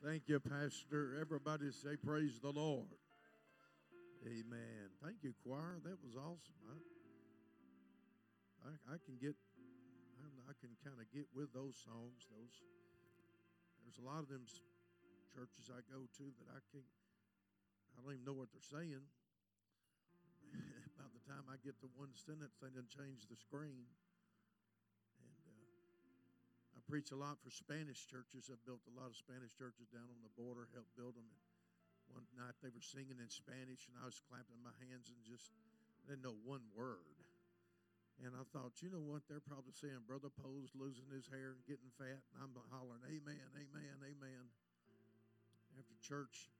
Thank you, Pastor. Everybody say, Praise the Lord. Amen. Thank you, choir. That was awesome. I, I, I can get, I can kind of get with those songs. Those, there's a lot of them churches I go to that I can't, I don't even know what they're saying. By the time I get to one sentence, they done change the screen. Preach a lot for Spanish churches. I've built a lot of Spanish churches down on the border, helped build them. And one night they were singing in Spanish, and I was clapping my hands and just I didn't know one word. And I thought, you know what? They're probably saying Brother Poe's losing his hair and getting fat. And I'm hollering, Amen, Amen, Amen. After church,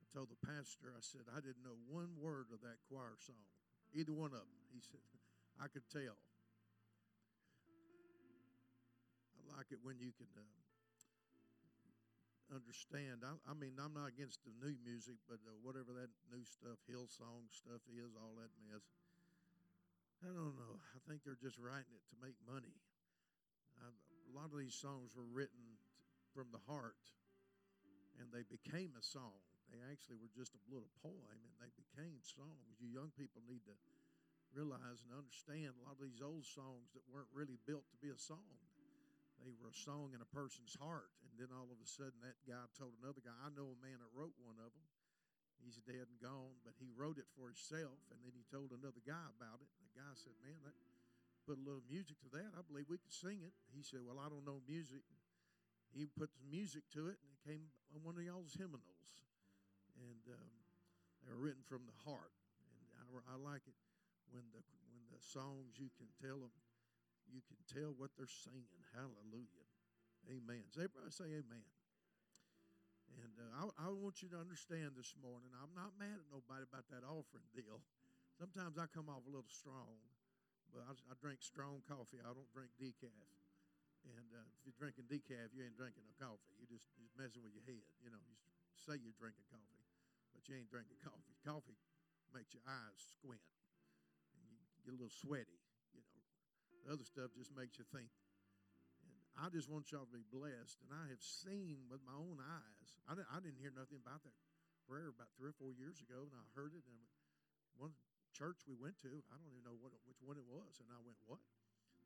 I told the pastor, I said, I didn't know one word of that choir song, either one of them. He said, I could tell like it when you can uh, understand. I, I, mean, I'm not against the new music, but uh, whatever that new stuff, Hillsong stuff is, all that mess. I don't know. I think they're just writing it to make money. I, a lot of these songs were written from the heart, and they became a song. They actually were just a little poem, and they became songs. You young people need to realize and understand a lot of these old songs that weren't really built to be a song they were a song in a person's heart. And then all of a sudden, that guy told another guy, I know a man that wrote one of them. He's dead and gone, but he wrote it for himself. And then he told another guy about it. And the guy said, Man, that put a little music to that. I believe we could sing it. He said, Well, I don't know music. He put some music to it, and it came on one of y'all's hymnals. And um, they were written from the heart. And I, I like it when the when the songs you can tell them you can tell what they're singing. Hallelujah. Amen. Does everybody say amen? And uh, I, I, want you to understand this morning, I'm not mad at nobody about that offering deal. Sometimes I come off a little strong, but I, I drink strong coffee. I don't drink decaf. And uh, if you're drinking decaf, you ain't drinking no coffee. You're just, you're just messing with your head. You know, you say you're drinking coffee, but you ain't drinking coffee. Coffee makes your eyes squint, and you get a little sweaty. The other stuff just makes you think. And I just want y'all to be blessed. And I have seen with my own eyes. I didn't, I didn't hear nothing about that prayer about three or four years ago, and I heard it. And one church we went to, I don't even know what which one it was, and I went, "What?"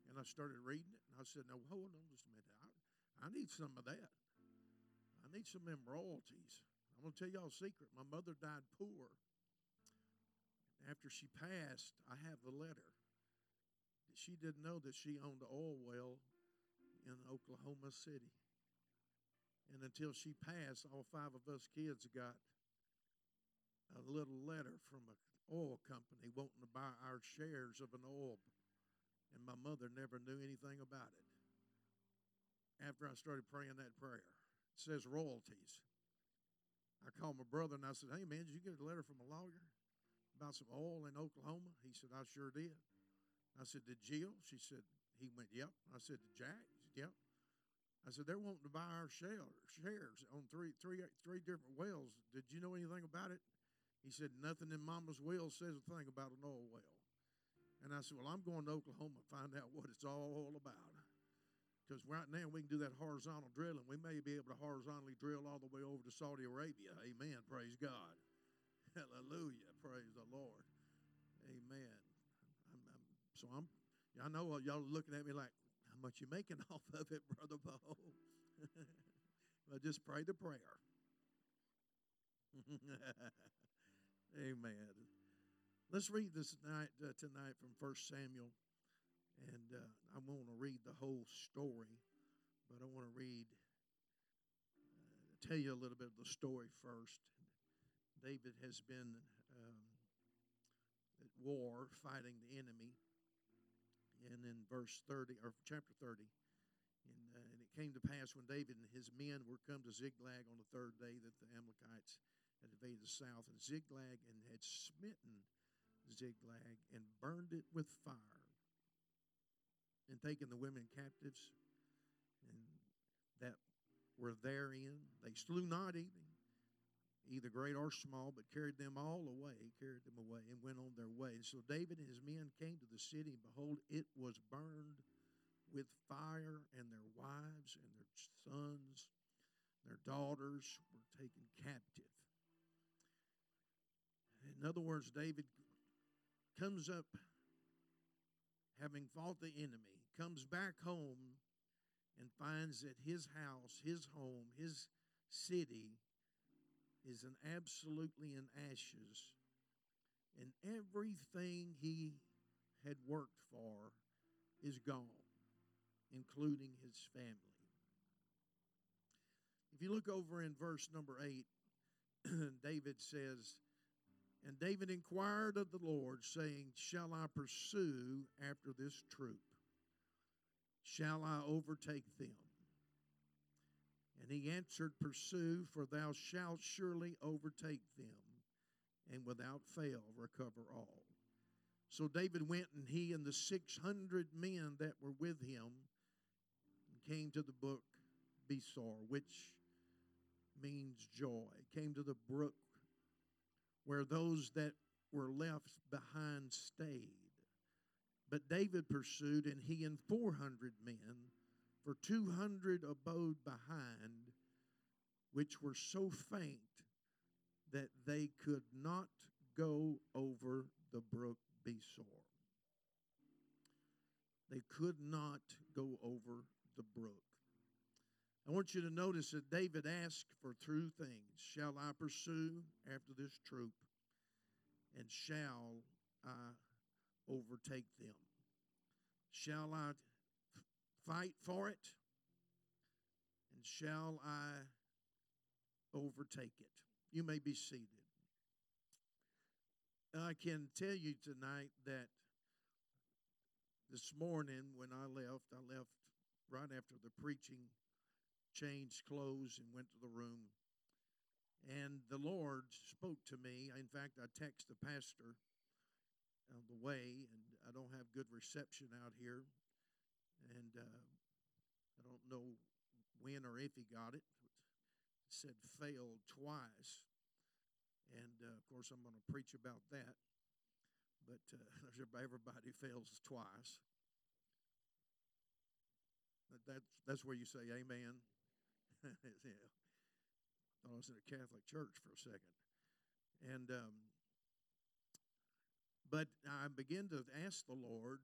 And I started reading it, and I said, "No, hold on just a minute. I, I need some of that. I need some of royalties." I'm going to tell y'all a secret. My mother died poor. After she passed, I have the letter she didn't know that she owned an oil well in Oklahoma City. And until she passed, all five of us kids got a little letter from an oil company wanting to buy our shares of an oil. And my mother never knew anything about it. After I started praying that prayer, it says royalties. I called my brother and I said, Hey, man, did you get a letter from a lawyer about some oil in Oklahoma? He said, I sure did. I said, Did Jill? She said, He went, Yep. I said, Did Jack? Said, Yep. I said, They're wanting to buy our shares on three, three, three different wells. Did you know anything about it? He said, Nothing in Mama's will says a thing about an oil well. And I said, Well, I'm going to Oklahoma to find out what it's all about. Because right now we can do that horizontal drilling. We may be able to horizontally drill all the way over to Saudi Arabia. Amen. Praise God. Hallelujah. Praise the Lord. Amen. So I'm, I know y'all looking at me like, how much you making off of it, Brother Bo? well, just pray the prayer. Amen. Let's read this night uh, tonight from First Samuel, and uh, I want to read the whole story, but I want to read, uh, tell you a little bit of the story first. David has been um, at war fighting the enemy and in verse 30 or chapter 30 and, uh, and it came to pass when david and his men were come to ziklag on the third day that the amalekites had invaded the south. And ziklag and had smitten ziklag and burned it with fire and taken the women captives and that were therein. They slew not even either great or small, but carried them all away, carried them away, and went on their way. And so David and his men came to the city, and behold, it was burned with fire, and their wives and their sons Their daughters were taken captive. In other words, David comes up having fought the enemy, comes back home and finds that his house, his home, his city is an absolutely in ashes. And everything he had worked for is gone, including his family. If you look over in verse number 8, David says, And David inquired of the Lord, saying, Shall I pursue after this troop? Shall I overtake them? And he answered, Pursue, for thou shalt surely overtake them, and without fail recover all. So David went, and he and the 600 men that were with him came to the brook Besor, which means joy, came to the brook where those that were left behind stayed. But David pursued, and he and 400 men, for 200 abode behind, which were so faint that they could not go over the brook Besor. They could not go over the brook. I want you to notice that David asked for two things Shall I pursue after this troop? And shall I overtake them? Shall I fight for it? And shall I overtake it? You may be seated. I can tell you tonight that this morning when I left, I left right after the preaching, changed clothes, and went to the room. And the Lord spoke to me. In fact, I texted the pastor on the way, and I don't have good reception out here. And uh, I don't know when or if he got it. It said failed twice. And uh, of course, I'm going to preach about that. But uh, everybody fails twice. That's, that's where you say amen. yeah. I was in a Catholic church for a second. And, um, but I began to ask the Lord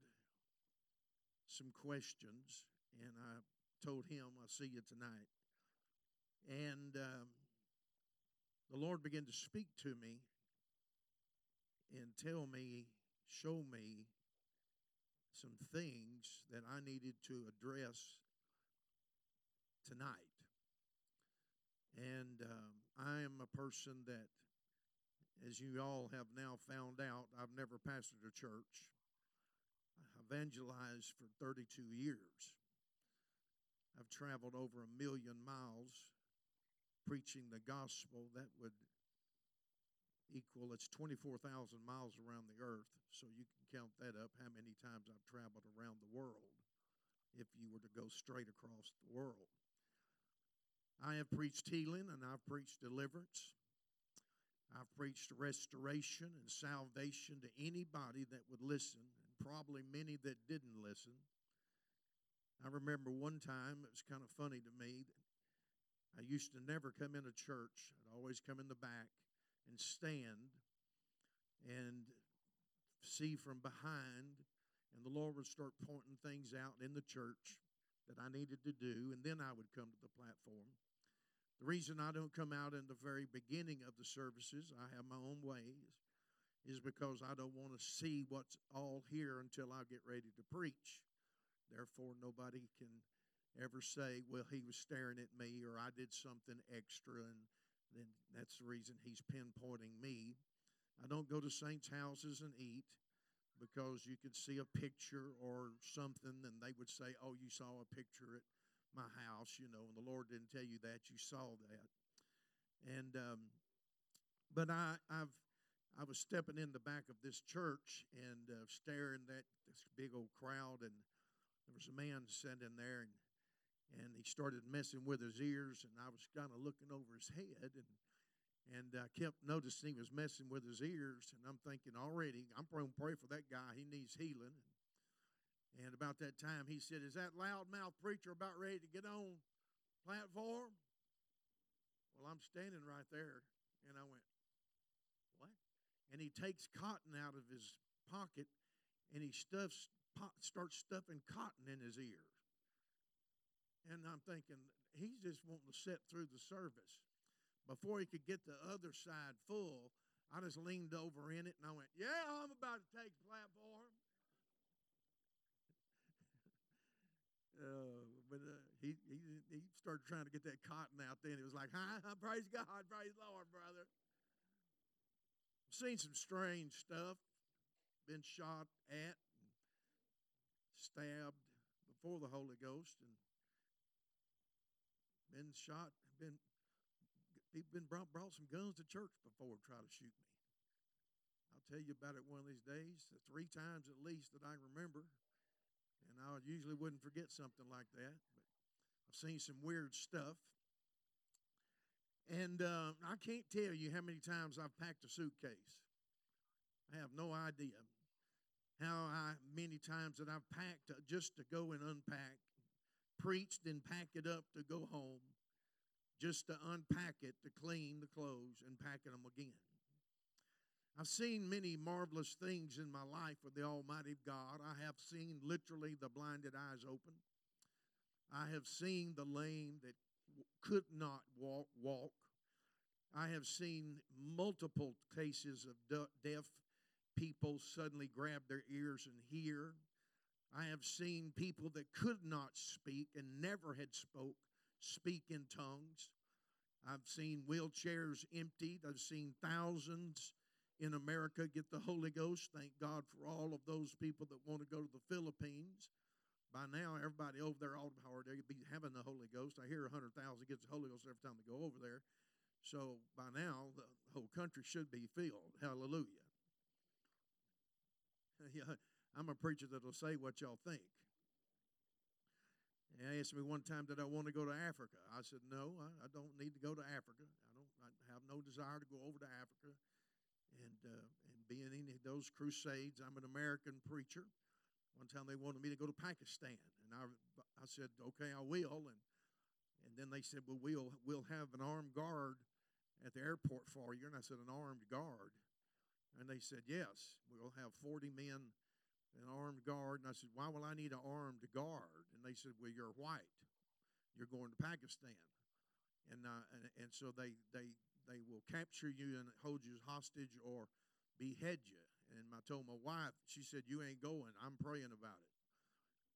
some questions, and I told him, I'll see you tonight. And um, the Lord began to speak to me and tell me, show me some things that I needed to address tonight. And um, I am a person that, as you all have now found out, I've never pastored a church. Evangelized for 32 years. I've traveled over a million miles preaching the gospel, that would equal it's 24,000 miles around the earth. So you can count that up how many times I've traveled around the world if you were to go straight across the world. I have preached healing and I've preached deliverance. I've preached restoration and salvation to anybody that would listen, probably many that didn't listen. I remember one time, it was kind of funny to me, I used to never come in a church. I'd always come in the back and stand and see from behind, and the Lord would start pointing things out in the church that I needed to do, and then I would come to the platform. The reason I don't come out in the very beginning of the services, I have my own ways, is because I don't want to see what's all here until I get ready to preach. Therefore, nobody can ever say, well, he was staring at me or I did something extra, and then that's the reason he's pinpointing me. I don't go to saints' houses and eat because you could see a picture or something and they would say, oh, you saw a picture at my house, you know, and the Lord didn't tell you that, you saw that. And, um, but I, I've, I was stepping in the back of this church and uh, staring at this big old crowd, and there was a man sitting there, and and he started messing with his ears, and I was kind of looking over his head, and and I kept noticing he was messing with his ears, and I'm thinking already, I'm going to pray for that guy. He needs healing. And about that time, he said, "Is that loudmouth preacher about ready to get on platform?" Well, I'm standing right there, and I went? And he takes cotton out of his pocket and he stuffs, starts stuffing cotton in his ears. And I'm thinking, he's just wanting to sit through the service. Before he could get the other side full, I just leaned over in it and I went, Yeah, I'm about to take the platform. uh, but uh, he, he, he started trying to get that cotton out then. It was like, Hi, praise God, praise Lord, brother. Seen some strange stuff, been shot at, stabbed before the Holy Ghost, and been shot, been people been brought, brought some guns to church before try to shoot me. I'll tell you about it one of these days, three times at least that I remember. And I usually wouldn't forget something like that, but I've seen some weird stuff. And uh, I can't tell you how many times I've packed a suitcase. I have no idea how I, many times that I've packed just to go and unpack preached and pack it up to go home, just to unpack it, to clean the clothes and packing them again. I've seen many marvelous things in my life with the Almighty God. I have seen literally the blinded eyes open. I have seen the lame that could not walk walk. I have seen multiple cases of deaf people suddenly grab their ears and hear. I have seen people that could not speak and never had spoke speak in tongues. I've seen wheelchairs emptied. I've seen thousands in America get the Holy Ghost. Thank God for all of those people that want to go to the Philippines. By now, everybody over there, all Howard, they'd be having the Holy Ghost. I hear 100,000 gets the Holy Ghost every time they go over there. So by now, the whole country should be filled. Hallelujah. Yeah, I'm a preacher that'll say what y'all think. And he asked me one time, did I want to go to Africa? I said, no, I, I don't need to go to Africa. I don't I have no desire to go over to Africa and, uh, and be in any of those crusades. I'm an American preacher. One time they wanted me to go to Pakistan, and I, I said, okay, I will. And, and then they said, well, we'll, we'll have an armed guard at the airport for you. And I said, an armed guard. And they said, yes, we'll have 40 men an armed guard. And I said, Why will I need an armed guard? And they said, Well, you're white. You're going to Pakistan. And, uh, and, and so they, they, they will capture you and hold you as hostage or behead you. And I told my wife, she said, You ain't going. I'm praying about it.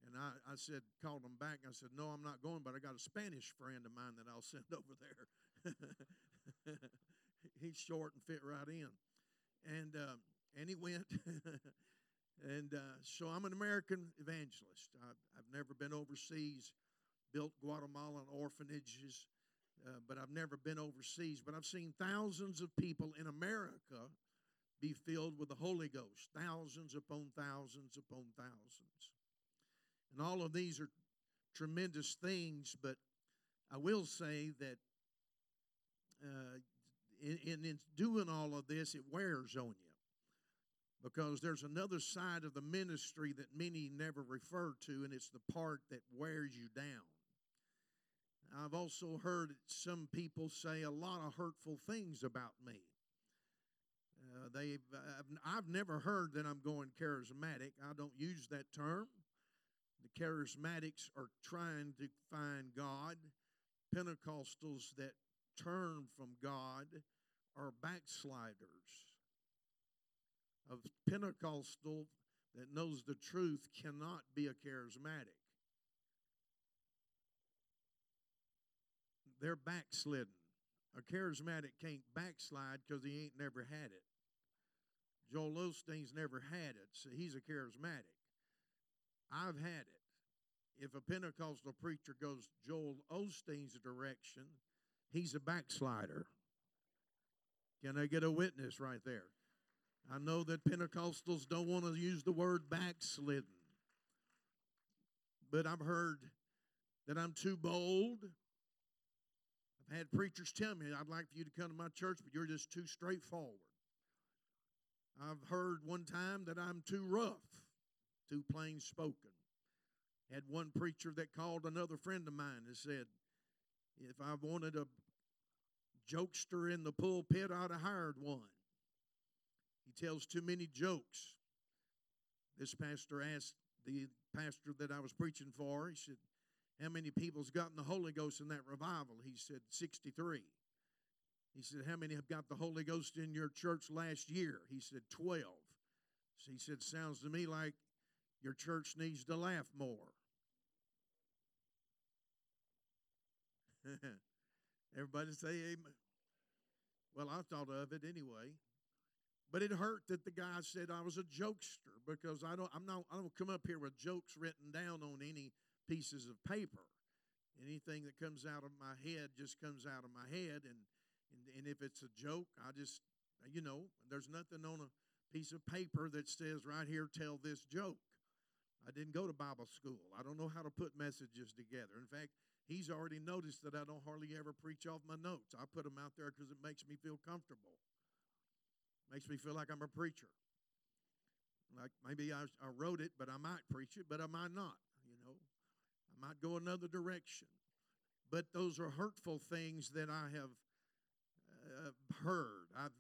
And I, I said, called them back. I said, No, I'm not going, but I got a Spanish friend of mine that I'll send over there. He's short and fit right in. And, uh, and he went. And uh, so I'm an American evangelist. I've, I've, never been overseas, built Guatemalan orphanages, uh, but I've never been overseas. But I've seen thousands of people in America be filled with the Holy Ghost, thousands upon thousands upon thousands. And all of these are tremendous things, but I will say that uh, in, in, in doing all of this, it wears on you because there's another side of the ministry that many never refer to, and it's the part that wears you down. I've also heard some people say a lot of hurtful things about me. Uh, I've, I've never heard that I'm going charismatic. I don't use that term. The charismatics are trying to find God. Pentecostals that turn from God are backsliders A Pentecostal that knows the truth cannot be a charismatic. They're backslidden. A charismatic can't backslide because he ain't never had it. Joel Osteen's never had it, so he's a charismatic. I've had it. If a Pentecostal preacher goes Joel Osteen's direction, he's a backslider. Can I get a witness right there? I know that Pentecostals don't want to use the word backslidden, but I've heard that I'm too bold. I've had preachers tell me, I'd like for you to come to my church, but you're just too straightforward. I've heard one time that I'm too rough, too plain spoken. Had one preacher that called another friend of mine and said, if I wanted a jokester in the pulpit, I'd have hired one. He tells too many jokes. This pastor asked the pastor that I was preaching for, he said, How many people's gotten the Holy Ghost in that revival? He said, 63. He said, How many have got the Holy Ghost in your church last year? He said, 12. So he said, Sounds to me like your church needs to laugh more. Everybody say amen. Well, I thought of it anyway. But it hurt that the guy said I was a jokester because I don't I'm not I don't come up here with jokes written down on any pieces of paper. Anything that comes out of my head just comes out of my head and and, and if it's a joke, I just you know, there's nothing on a piece of paper that says right here tell this joke. I didn't go to Bible school. I don't know how to put messages together. In fact, he's already noticed that I don't hardly ever preach off my notes. I put them out there because it makes me feel comfortable. Makes me feel like I'm a preacher. Like maybe I, I wrote it, but I might preach it, but I might not. You know, I might go another direction. But those are hurtful things that I have uh, heard. I've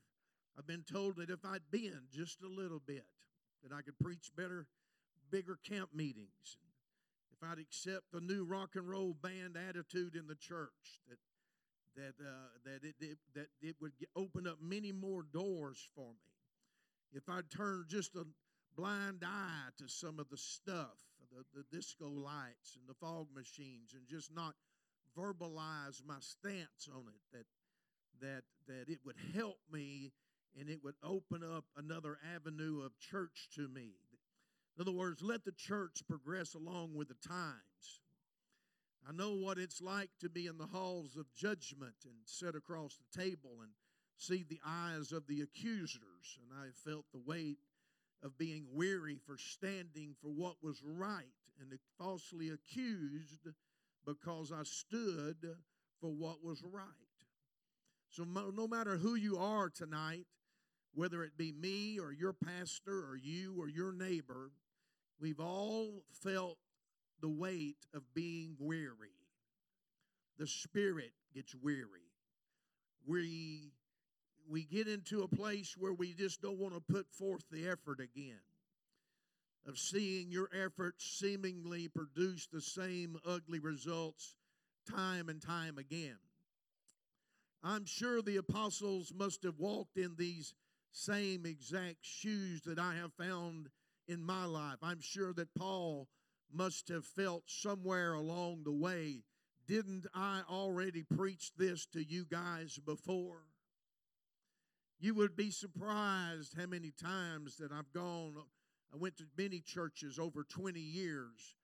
I've been told that if I'd been just a little bit, that I could preach better, bigger camp meetings. If I'd accept the new rock and roll band attitude in the church, that that uh, that it, it, that it would open up many more doors for me. If I'd turn just a blind eye to some of the stuff, the, the disco lights and the fog machines, and just not verbalize my stance on it, that that that it would help me and it would open up another avenue of church to me. In other words, let the church progress along with the times. I know what it's like to be in the halls of judgment and sit across the table and see the eyes of the accusers. And I felt the weight of being weary for standing for what was right and falsely accused because I stood for what was right. So, no matter who you are tonight, whether it be me or your pastor or you or your neighbor, we've all felt the weight of being weary. The spirit gets weary. We we get into a place where we just don't want to put forth the effort again of seeing your efforts seemingly produce the same ugly results time and time again. I'm sure the apostles must have walked in these same exact shoes that I have found in my life. I'm sure that Paul must have felt somewhere along the way, didn't I already preach this to you guys before? You would be surprised how many times that I've gone. I went to many churches over 20 years,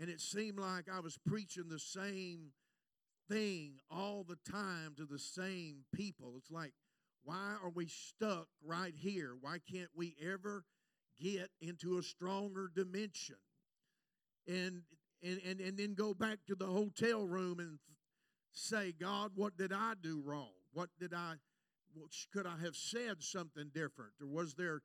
and it seemed like I was preaching the same thing all the time to the same people. It's like, why are we stuck right here? Why can't we ever get into a stronger dimension? and and and, and then go back to the hotel room and say, God, what did I do wrong? What did I? Could I have said something different, or was there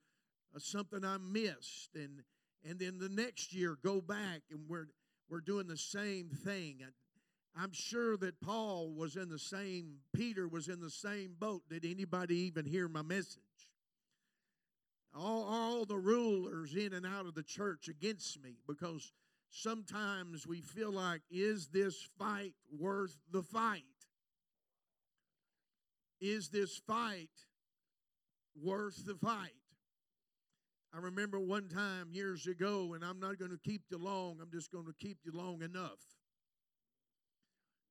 uh, something I missed? And and then the next year go back and we're we're doing the same thing. I'm sure that Paul was in the same, Peter was in the same boat. Did anybody even hear my message? All, all the rulers in and out of the church against me because sometimes we feel like, is this fight worth the fight? Is this fight worth the fight? I remember one time years ago, and I'm not going to keep you long, I'm just going to keep you long enough.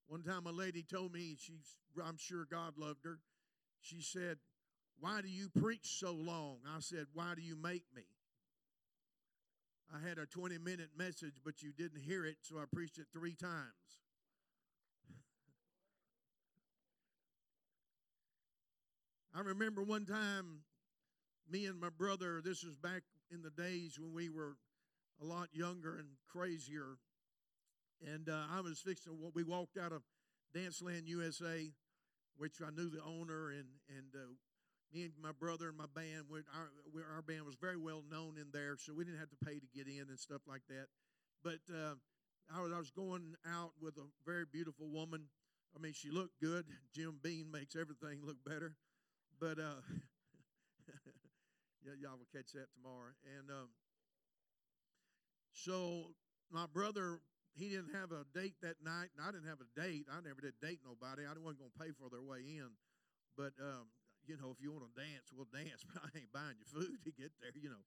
One time a lady told me, she's, I'm sure God loved her. She said, Why do you preach so long? I said, Why do you make me? I had a 20 minute message, but you didn't hear it, so I preached it three times. I remember one time, me and my brother, this was back in the days when we were a lot younger and crazier. And uh, I was fixing, what we walked out of Danceland USA, which I knew the owner, and, and uh, me and my brother and my band, our, our band was very well known in there, so we didn't have to pay to get in and stuff like that. But uh, I, was, I was going out with a very beautiful woman I mean, she looked good. Jim Beam makes everything look better. But uh, yeah, y'all will catch that tomorrow. And um, so my brother, he didn't have a date that night, and I didn't have a date. I never did date nobody. I wasn't going to pay for their way in. But um, you know, if you want to dance, we'll dance. But I ain't buying you food to get there. You know,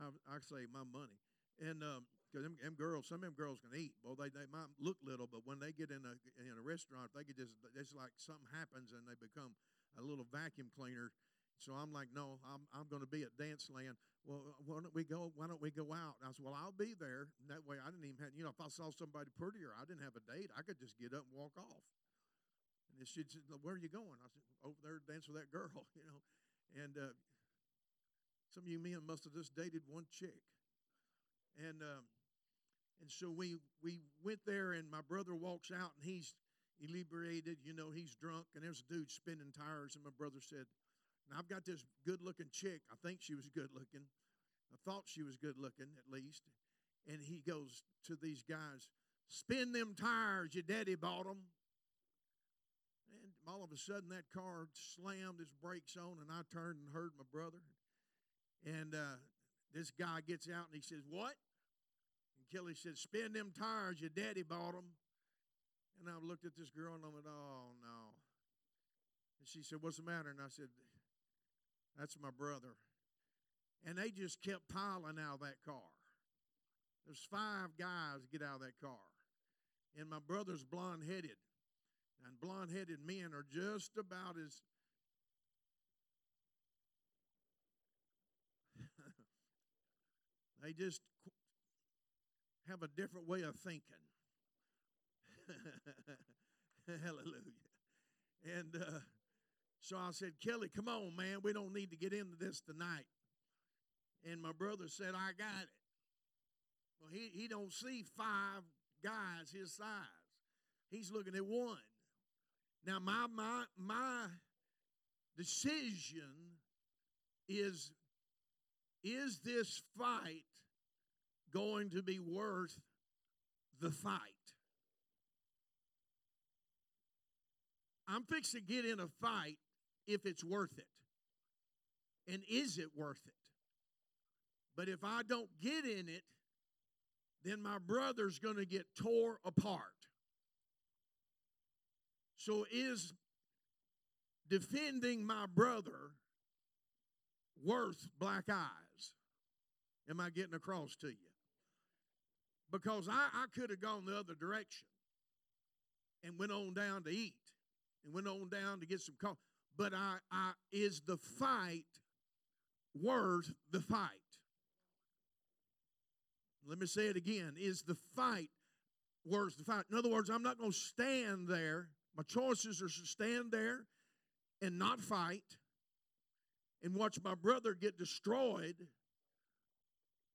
I, I save my money. And um, because them, them girls, some of them girls can eat. Well, they, they might look little, but when they get in a in a restaurant, they could just it's like something happens and they become a little vacuum cleaner. So I'm like, no, I'm I'm going to be at Dance Land. Well, why don't we go? Why don't we go out? I said, well, I'll be there. And that way, I didn't even have you know, if I saw somebody prettier, I didn't have a date. I could just get up and walk off. And she said, where are you going? I said, over there to dance with that girl, you know. And uh, some of you men must have just dated one chick. And um, and so we we went there, and my brother walks out, and he's inebriated. You know, he's drunk, and there's a dude spinning tires. And my brother said, "Now I've got this good-looking chick. I think she was good-looking. I thought she was good-looking at least." And he goes to these guys, "Spin them tires. Your daddy bought them." And all of a sudden, that car slammed its brakes on, and I turned and heard my brother. And uh, this guy gets out and he says, What? And Kelly said, Spin them tires, your daddy bought them. And I looked at this girl and I went, Oh, no. And she said, What's the matter? And I said, That's my brother. And they just kept piling out of that car. There's five guys get out of that car. And my brother's blonde headed. And blonde headed men are just about as they just have a different way of thinking. Hallelujah. And uh, so I said, Kelly, come on, man. We don't need to get into this tonight. And my brother said, I got it. Well, he, he don't see five guys his size. He's looking at one. Now, my my my decision is is this fight going to be worth the fight. I'm fixing to get in a fight if it's worth it. And is it worth it? But if I don't get in it, then my brother's going to get tore apart. So is defending my brother worth black eyes? Am I getting across to you? because I, I could have gone the other direction and went on down to eat and went on down to get some coffee. But I, I is the fight worth the fight? Let me say it again. Is the fight worth the fight? In other words, I'm not going to stand there. My choices are to stand there and not fight and watch my brother get destroyed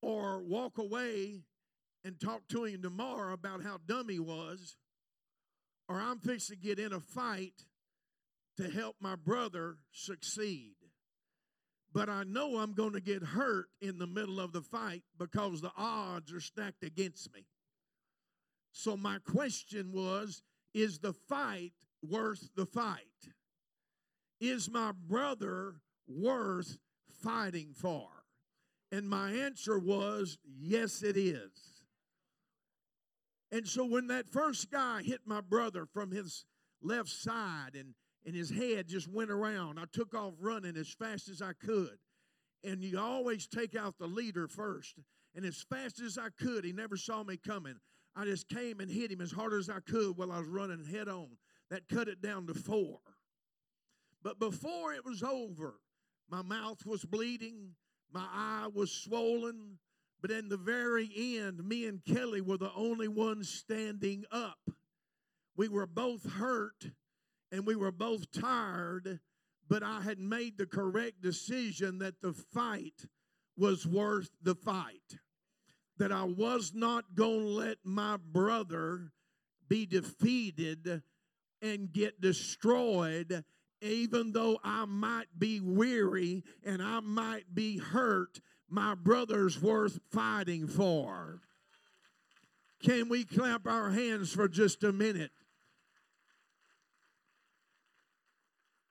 or walk away and talk to him tomorrow about how dumb he was, or I'm fixing to get in a fight to help my brother succeed. But I know I'm going to get hurt in the middle of the fight because the odds are stacked against me. So my question was Is the fight worth the fight? Is my brother worth fighting for? And my answer was Yes, it is. And so when that first guy hit my brother from his left side and, and his head just went around, I took off running as fast as I could. And you always take out the leader first. And as fast as I could, he never saw me coming. I just came and hit him as hard as I could while I was running head on. That cut it down to four. But before it was over, my mouth was bleeding, my eye was swollen, but in the very end, me and Kelly were the only ones standing up. We were both hurt and we were both tired, but I had made the correct decision that the fight was worth the fight. That I was not going to let my brother be defeated and get destroyed, even though I might be weary and I might be hurt my brother's worth fighting for. Can we clap our hands for just a minute?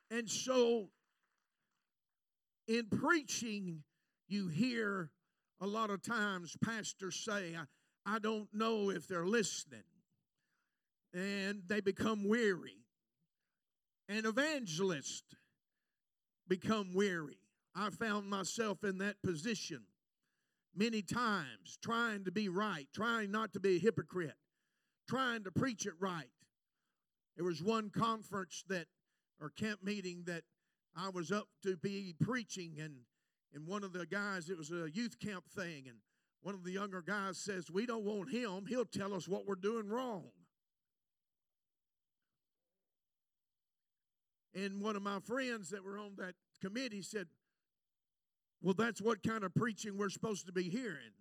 And so, in preaching, you hear a lot of times pastors say, I, I don't know if they're listening. And they become weary. And evangelists become weary. I found myself in that position many times, trying to be right, trying not to be a hypocrite, trying to preach it right. There was one conference that, or camp meeting that I was up to be preaching, and, and one of the guys, it was a youth camp thing, and one of the younger guys says, We don't want him. He'll tell us what we're doing wrong. And one of my friends that were on that committee said, Well, that's what kind of preaching we're supposed to be hearing.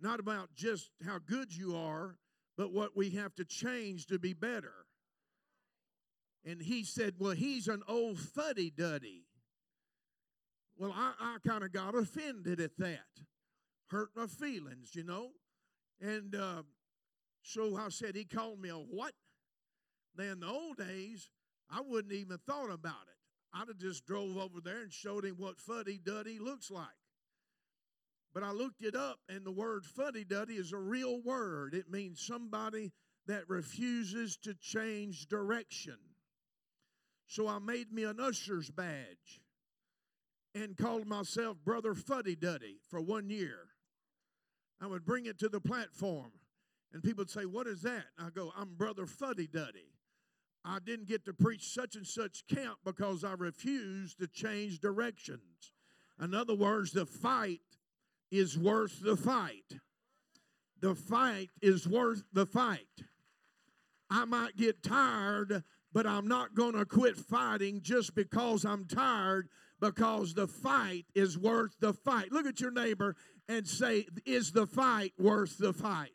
Not about just how good you are, but what we have to change to be better. And he said, Well, he's an old fuddy duddy. Well, I, I kind of got offended at that, hurt my feelings, you know. And uh, so I said, He called me a what? Now, in the old days, I wouldn't even thought about it. I'd have just drove over there and showed him what fuddy duddy looks like. But I looked it up, and the word fuddy duddy is a real word. It means somebody that refuses to change direction. So I made me an usher's badge and called myself Brother Fuddy Duddy for one year. I would bring it to the platform, and people would say, What is that? I go, I'm Brother Fuddy Duddy. I didn't get to preach such and such camp because I refused to change directions. In other words, the fight is worth the fight. The fight is worth the fight. I might get tired, but I'm not going to quit fighting just because I'm tired, because the fight is worth the fight. Look at your neighbor and say, Is the fight worth the fight?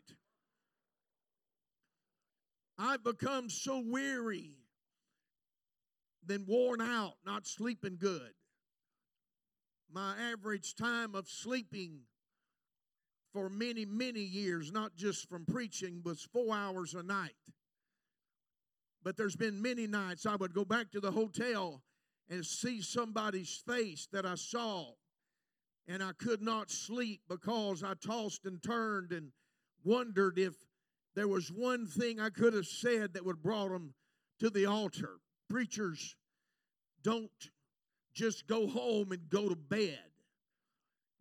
I've become so weary, then worn out, not sleeping good. My average time of sleeping for many, many years, not just from preaching, was four hours a night. But there's been many nights I would go back to the hotel and see somebody's face that I saw, and I could not sleep because I tossed and turned and wondered if there was one thing I could have said that would have brought them to the altar. Preachers don't just go home and go to bed.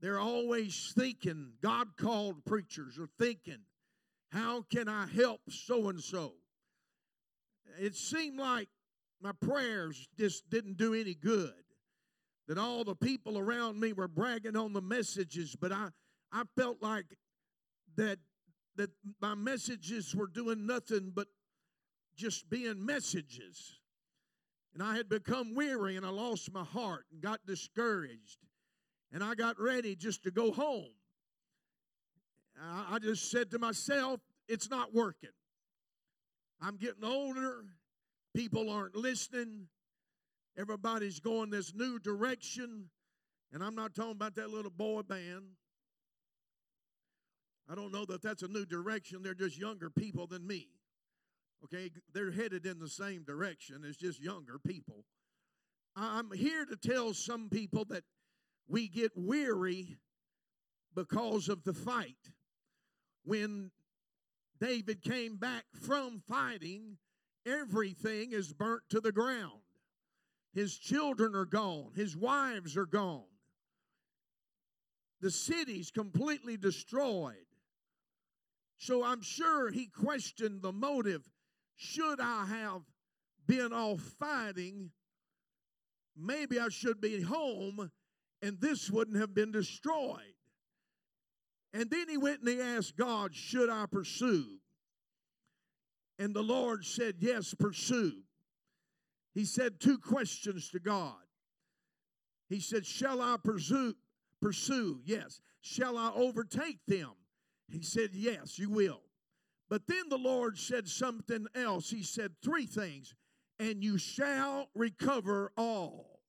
They're always thinking, God called preachers are thinking, how can I help so and so? It seemed like my prayers just didn't do any good. That all the people around me were bragging on the messages, but I, I felt like that that my messages were doing nothing but just being messages. And I had become weary and I lost my heart and got discouraged. And I got ready just to go home. I just said to myself, it's not working. I'm getting older. People aren't listening. Everybody's going this new direction. And I'm not talking about that little boy band. I don't know that that's a new direction. They're just younger people than me. Okay, they're headed in the same direction. It's just younger people. I'm here to tell some people that we get weary because of the fight. When David came back from fighting, everything is burnt to the ground. His children are gone, his wives are gone. The city's completely destroyed. So I'm sure he questioned the motive. Should I have been off fighting? Maybe I should be home and this wouldn't have been destroyed. And then he went and he asked God, Should I pursue? And the Lord said, Yes, pursue. He said two questions to God. He said, Shall I pursue? Pursue, yes. Shall I overtake them? He said, Yes, you will. But then the Lord said something else. He said three things, and you shall recover all.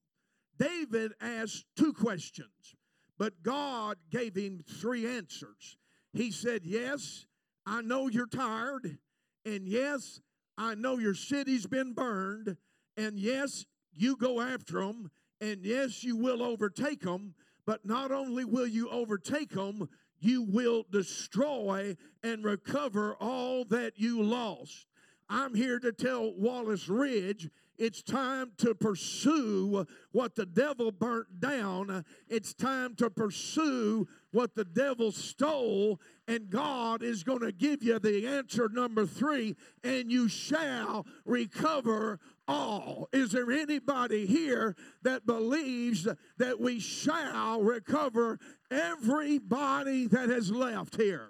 David asked two questions, but God gave him three answers. He said, Yes, I know you're tired, and yes, I know your city's been burned, and yes, you go after them, and yes, you will overtake them, but not only will you overtake them, you will destroy and recover all that you lost. I'm here to tell Wallace Ridge it's time to pursue what the devil burnt down. It's time to pursue what the devil stole. And God is going to give you the answer number three, and you shall recover all. Is there anybody here that believes that we shall recover everybody that has left here?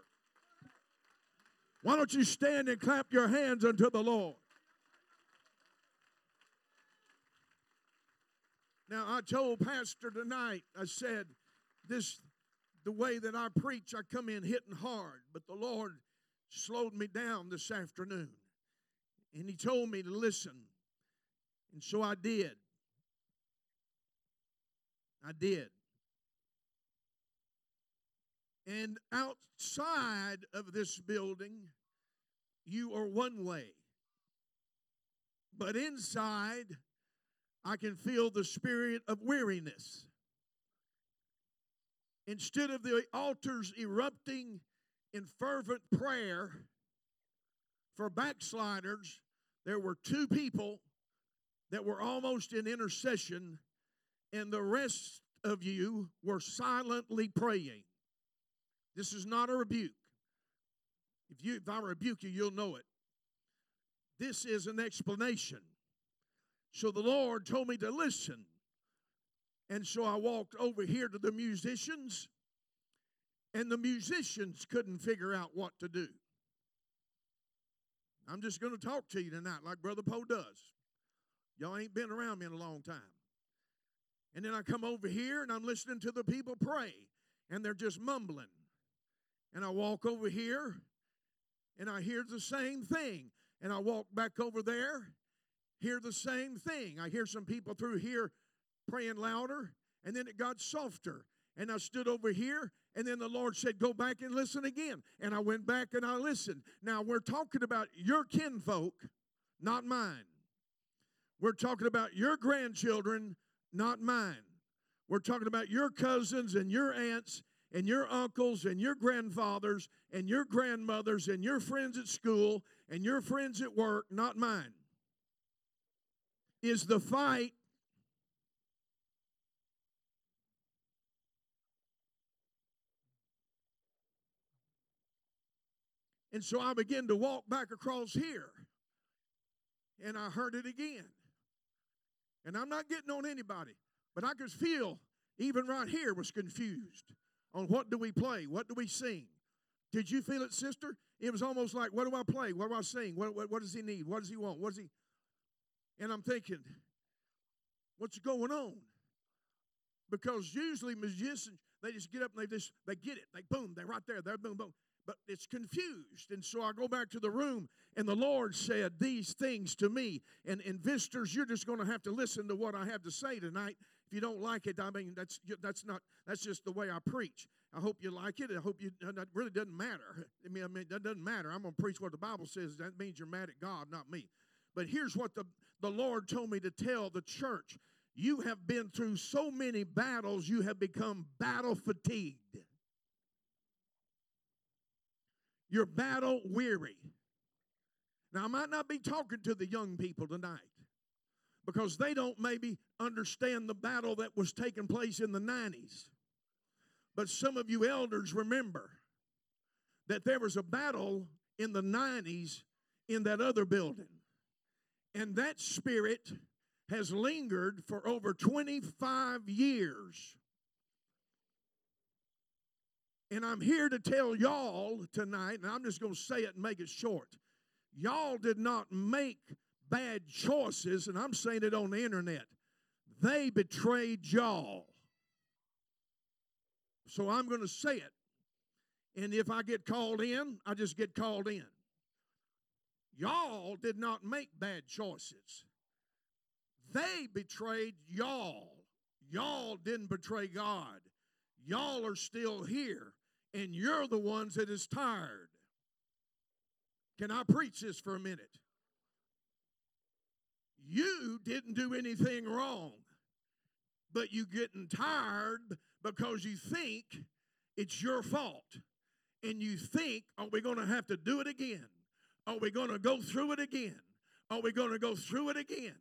Why don't you stand and clap your hands unto the Lord? Now, I told Pastor tonight, I said, this, the way that I preach, I come in hitting hard, but the Lord slowed me down this afternoon. And He told me to listen. And so I did. I did. And outside of this building, you are one way. But inside, I can feel the spirit of weariness. Instead of the altars erupting in fervent prayer for backsliders, there were two people that were almost in intercession, and the rest of you were silently praying. This is not a rebuke. If you if I rebuke you, you'll know it. This is an explanation. So the Lord told me to listen. And so I walked over here to the musicians, and the musicians couldn't figure out what to do. I'm just going to talk to you tonight like Brother Poe does. Y'all ain't been around me in a long time. And then I come over here and I'm listening to the people pray, and they're just mumbling. And I walk over here and I hear the same thing. And I walk back over there hear the same thing. I hear some people through here praying louder, and then it got softer. And I stood over here, and then the Lord said, Go back and listen again. And I went back and I listened. Now, we're talking about your kinfolk, not mine. We're talking about your grandchildren, not mine. We're talking about your cousins and your aunts and your uncles and your grandfathers and your grandmothers and your friends at school and your friends at work, not mine is the fight And so I began to walk back across here. And I heard it again. And I'm not getting on anybody, but I could feel even right here was confused on what do we play? What do we sing? Did you feel it, sister? It was almost like, what do I play? What do I sing? What, what, what does he need? What does he want? What does he? And I'm thinking, what's going on? Because usually musicians, they just get up and they just they get it. They boom, they're right there. They're boom, boom. But it's confused. And so I go back to the room, and the Lord said these things to me. And, and visitors, you're just going to have to listen to what I have to say tonight. If you don't like it, I mean, that's, that's not, that's just the way I preach. I hope you like it. I hope you, that really doesn't matter. I mean, I mean, that doesn't matter. I'm going to preach what the Bible says. That means you're mad at God, not me. But here's what the, the Lord told me to tell the church you have been through so many battles, you have become battle fatigued. You're battle weary. Now, I might not be talking to the young people tonight because they don't maybe understand the battle that was taking place in the 90s. But some of you elders remember that there was a battle in the 90s in that other building. And that spirit has lingered for over 25 years. And I'm here to tell y'all tonight, and I'm just going to say it and make it short. Y'all did not make bad choices, and I'm saying it on the internet. They betrayed y'all. So I'm going to say it. And if I get called in, I just get called in. Y'all did not make bad choices. They betrayed y'all. Y'all didn't betray God. Y'all are still here, and you're the ones that is tired. Can I preach this for a minute? You didn't do anything wrong, but you getting tired because you think it's your fault. And you think, oh, are we going to have to do it again? Are we going to go through it again? Are we going to go through it again?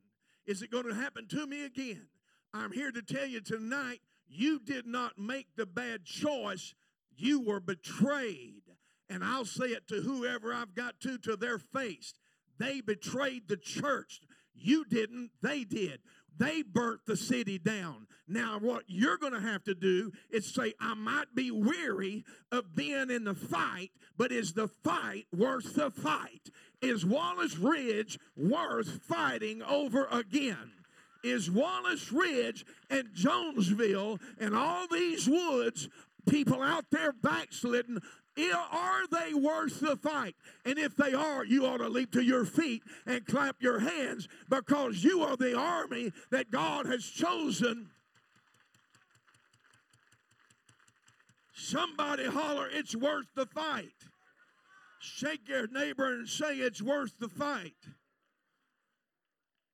Is it going to happen to me again? I'm here to tell you tonight you did not make the bad choice, you were betrayed. And I'll say it to whoever I've got to to their face. They betrayed the church. You didn't, they did. They burnt the city down. Now, what you're going to have to do is say, I might be weary of being in the fight, but is the fight worth the fight? Is Wallace Ridge worth fighting over again? Is Wallace Ridge and Jonesville and all these woods, people out there backslidden, are they worth the fight? And if they are, you ought to leap to your feet and clap your hands because you are the army that God has chosen. Somebody holler, it's worth the fight. Shake your neighbor and say, it's worth the fight.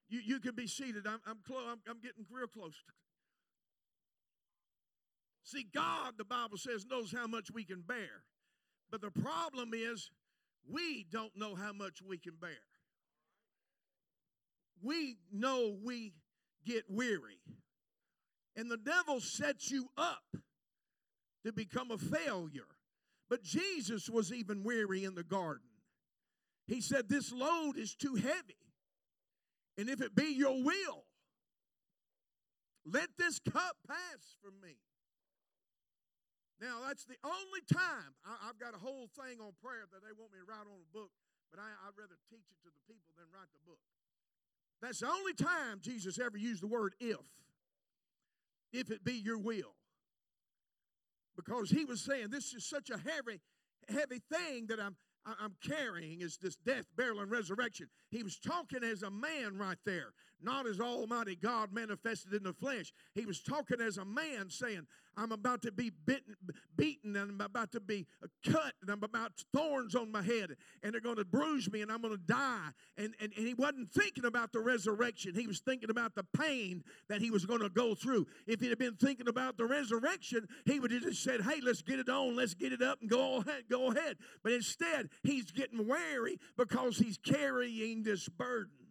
You, you can be seated. I'm, I'm, close. I'm, I'm getting real close. See, God, the Bible says, knows how much we can bear. But the problem is, we don't know how much we can bear. We know we get weary. And the devil sets you up to become a failure. But Jesus was even weary in the garden. He said, This load is too heavy. And if it be your will, let this cup pass from me. Now, that's the only time I, have got a whole thing on prayer that they want me to write on a book, but I, I'd rather teach it to the people than write the book. That's the only time Jesus ever used the word if. If it be your will. Because he was saying, This is such a heavy, heavy thing that I'm I'm carrying is this death, burial, and resurrection. He was talking as a man right there, not as Almighty God manifested in the flesh. He was talking as a man saying, I'm about to be bitten, beaten and I'm about to be cut and I'm about thorns on my head and they're going to bruise me and I'm going to die. And, and, and he wasn't thinking about the resurrection. He was thinking about the pain that he was going to go through. If he had been thinking about the resurrection, he would have just said, hey, let's get it on. Let's get it up and go ahead. Go ahead. But instead, he's getting weary because he's carrying this burden.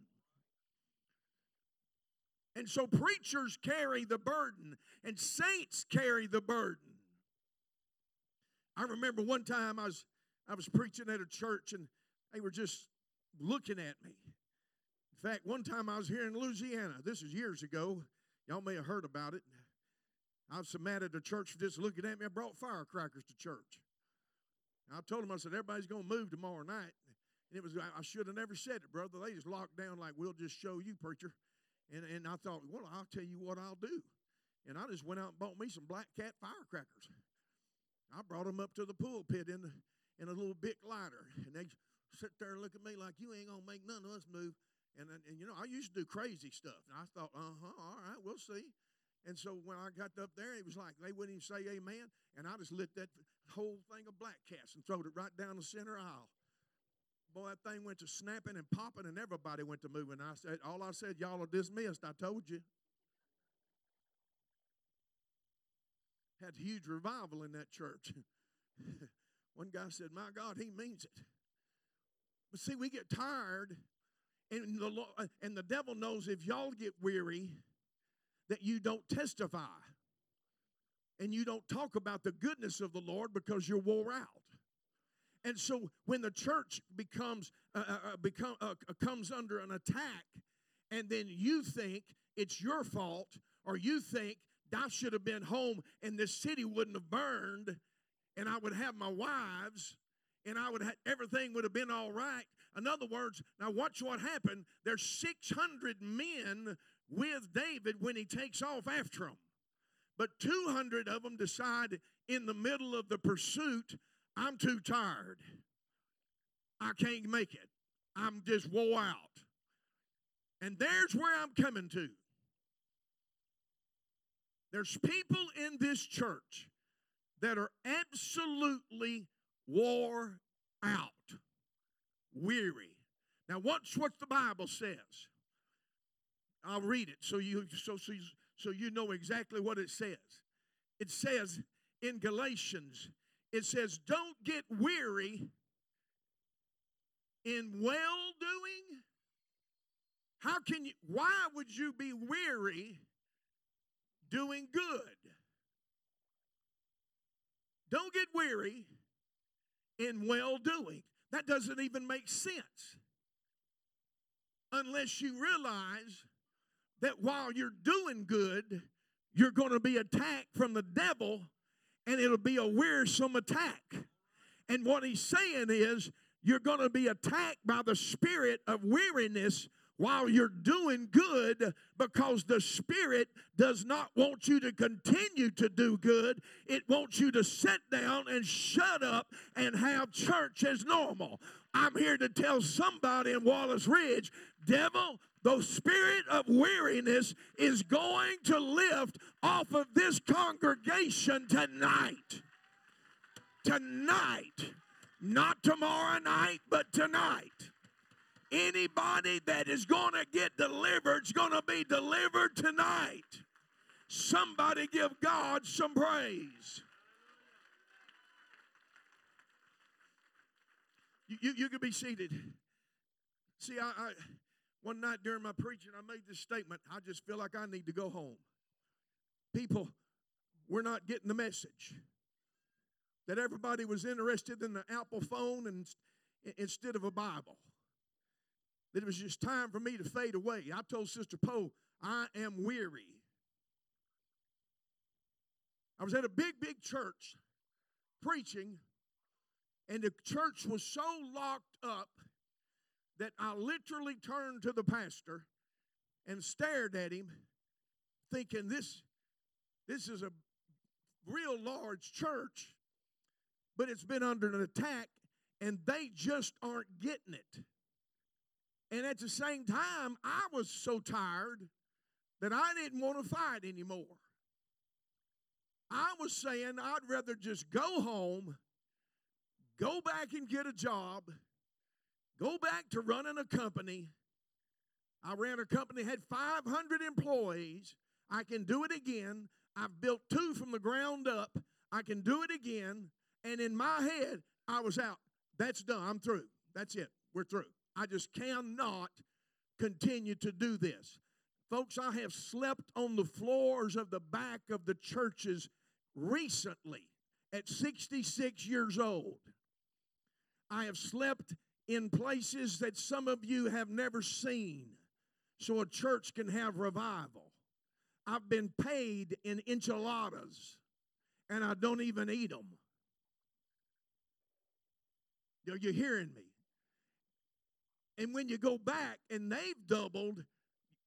And so preachers carry the burden, and saints carry the burden. I remember one time I was I was preaching at a church and they were just looking at me. In fact, one time I was here in Louisiana. This is years ago. Y'all may have heard about it. I was so mad at the church for just looking at me. I brought firecrackers to church. I told them, I said, everybody's going to move tomorrow night. And it was, I should have never said it, brother. They just locked down like, we'll just show you, preacher. And, and I thought, well, I'll tell you what I'll do. And I just went out and bought me some black cat firecrackers. I brought them up to the pulpit in, the, in a little big lighter. And they sit there and look at me like, you ain't going to make none of us move. And, and, and, you know, I used to do crazy stuff. And I thought, uh huh, all right, we'll see. And so when I got up there, it was like they wouldn't even say amen. And I just lit that whole thing of black cats and throwed it right down the center aisle. Boy, that thing went to snapping and popping, and everybody went to moving. I said, all I said, y'all are dismissed. I told you. Had huge revival in that church. One guy said, My God, he means it. But see, we get tired, and the, and the devil knows if y'all get weary, that you don't testify and you don't talk about the goodness of the Lord because you're wore out. And so when the church becomes uh, uh, uh become uh, comes under an attack, and then you think it's your fault, or you think I should have been home and this city wouldn't have burned, and I would have my wives, and I would have, everything would have been all right. In other words, now watch what happened. There's 600 men with David when he takes off after them. But 200 of them decide in the middle of the pursuit I'm too tired. I can't make it. I'm just wore out. And there's where I'm coming to. There's people in this church that are absolutely wore out, weary. Now, watch what the Bible says. I'll read it so you so so so you know exactly what it says. It says in Galatians, it says, "Don't get weary in well doing." How can you? Why would you be weary doing good? Don't get weary in well doing. That doesn't even make sense unless you realize that while you're doing good, you're going to be attacked from the devil and it'll be a wearisome attack. And what he's saying is, you're going to be attacked by the spirit of weariness while you're doing good because the Spirit does not want you to continue to do good. It wants you to sit down and shut up and have church as normal. I'm here to tell somebody in Wallace Ridge, devil, the spirit of weariness is going to lift off of this congregation tonight. Tonight. Not tomorrow night, but tonight. Anybody that is going to get delivered is going to be delivered tonight. Somebody give God some praise. You, you, you can be seated. See, I, I one night during my preaching, I made this statement. I just feel like I need to go home. People, we're not getting the message that everybody was interested in the Apple phone and instead of a Bible that it was just time for me to fade away. I told Sister Poe, I am weary. I was at a big, big church preaching, and the church was so locked up that I literally turned to the pastor and stared at him, thinking, This, this is a real large church, but it's been under an attack, and they just aren't getting it. And at the same time, I was so tired that I didn't want to fight anymore. I was saying I'd rather just go home, go back and get a job, go back to running a company. I ran a company, had 500 employees. I can do it again. I've built two from the ground up. I can do it again. And in my head, I was out. That's done. I'm through. That's it. We're through. I just cannot continue to do this. Folks, I have slept on the floors of the back of the churches recently at 66 years old. I have slept in places that some of you have never seen so a church can have revival. I've been paid in enchiladas and I don't even eat them. Are you hearing me? And when you go back and they've doubled,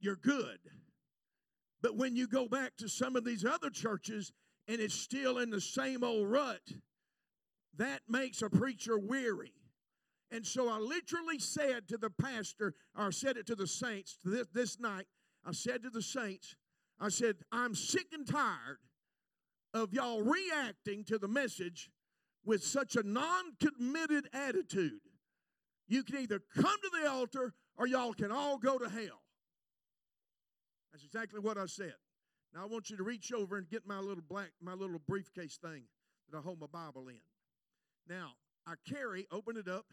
you're good. But when you go back to some of these other churches and it's still in the same old rut, that makes a preacher weary. And so I literally said to the pastor, or said it to the saints this, this night, I said to the saints, I said, I'm sick and tired of y'all reacting to the message with such a non committed attitude. You can either come to the altar or y'all can all go to hell. That's exactly what I said. Now I want you to reach over and get my little black, my little briefcase thing that I hold my Bible in. Now I carry, open it up,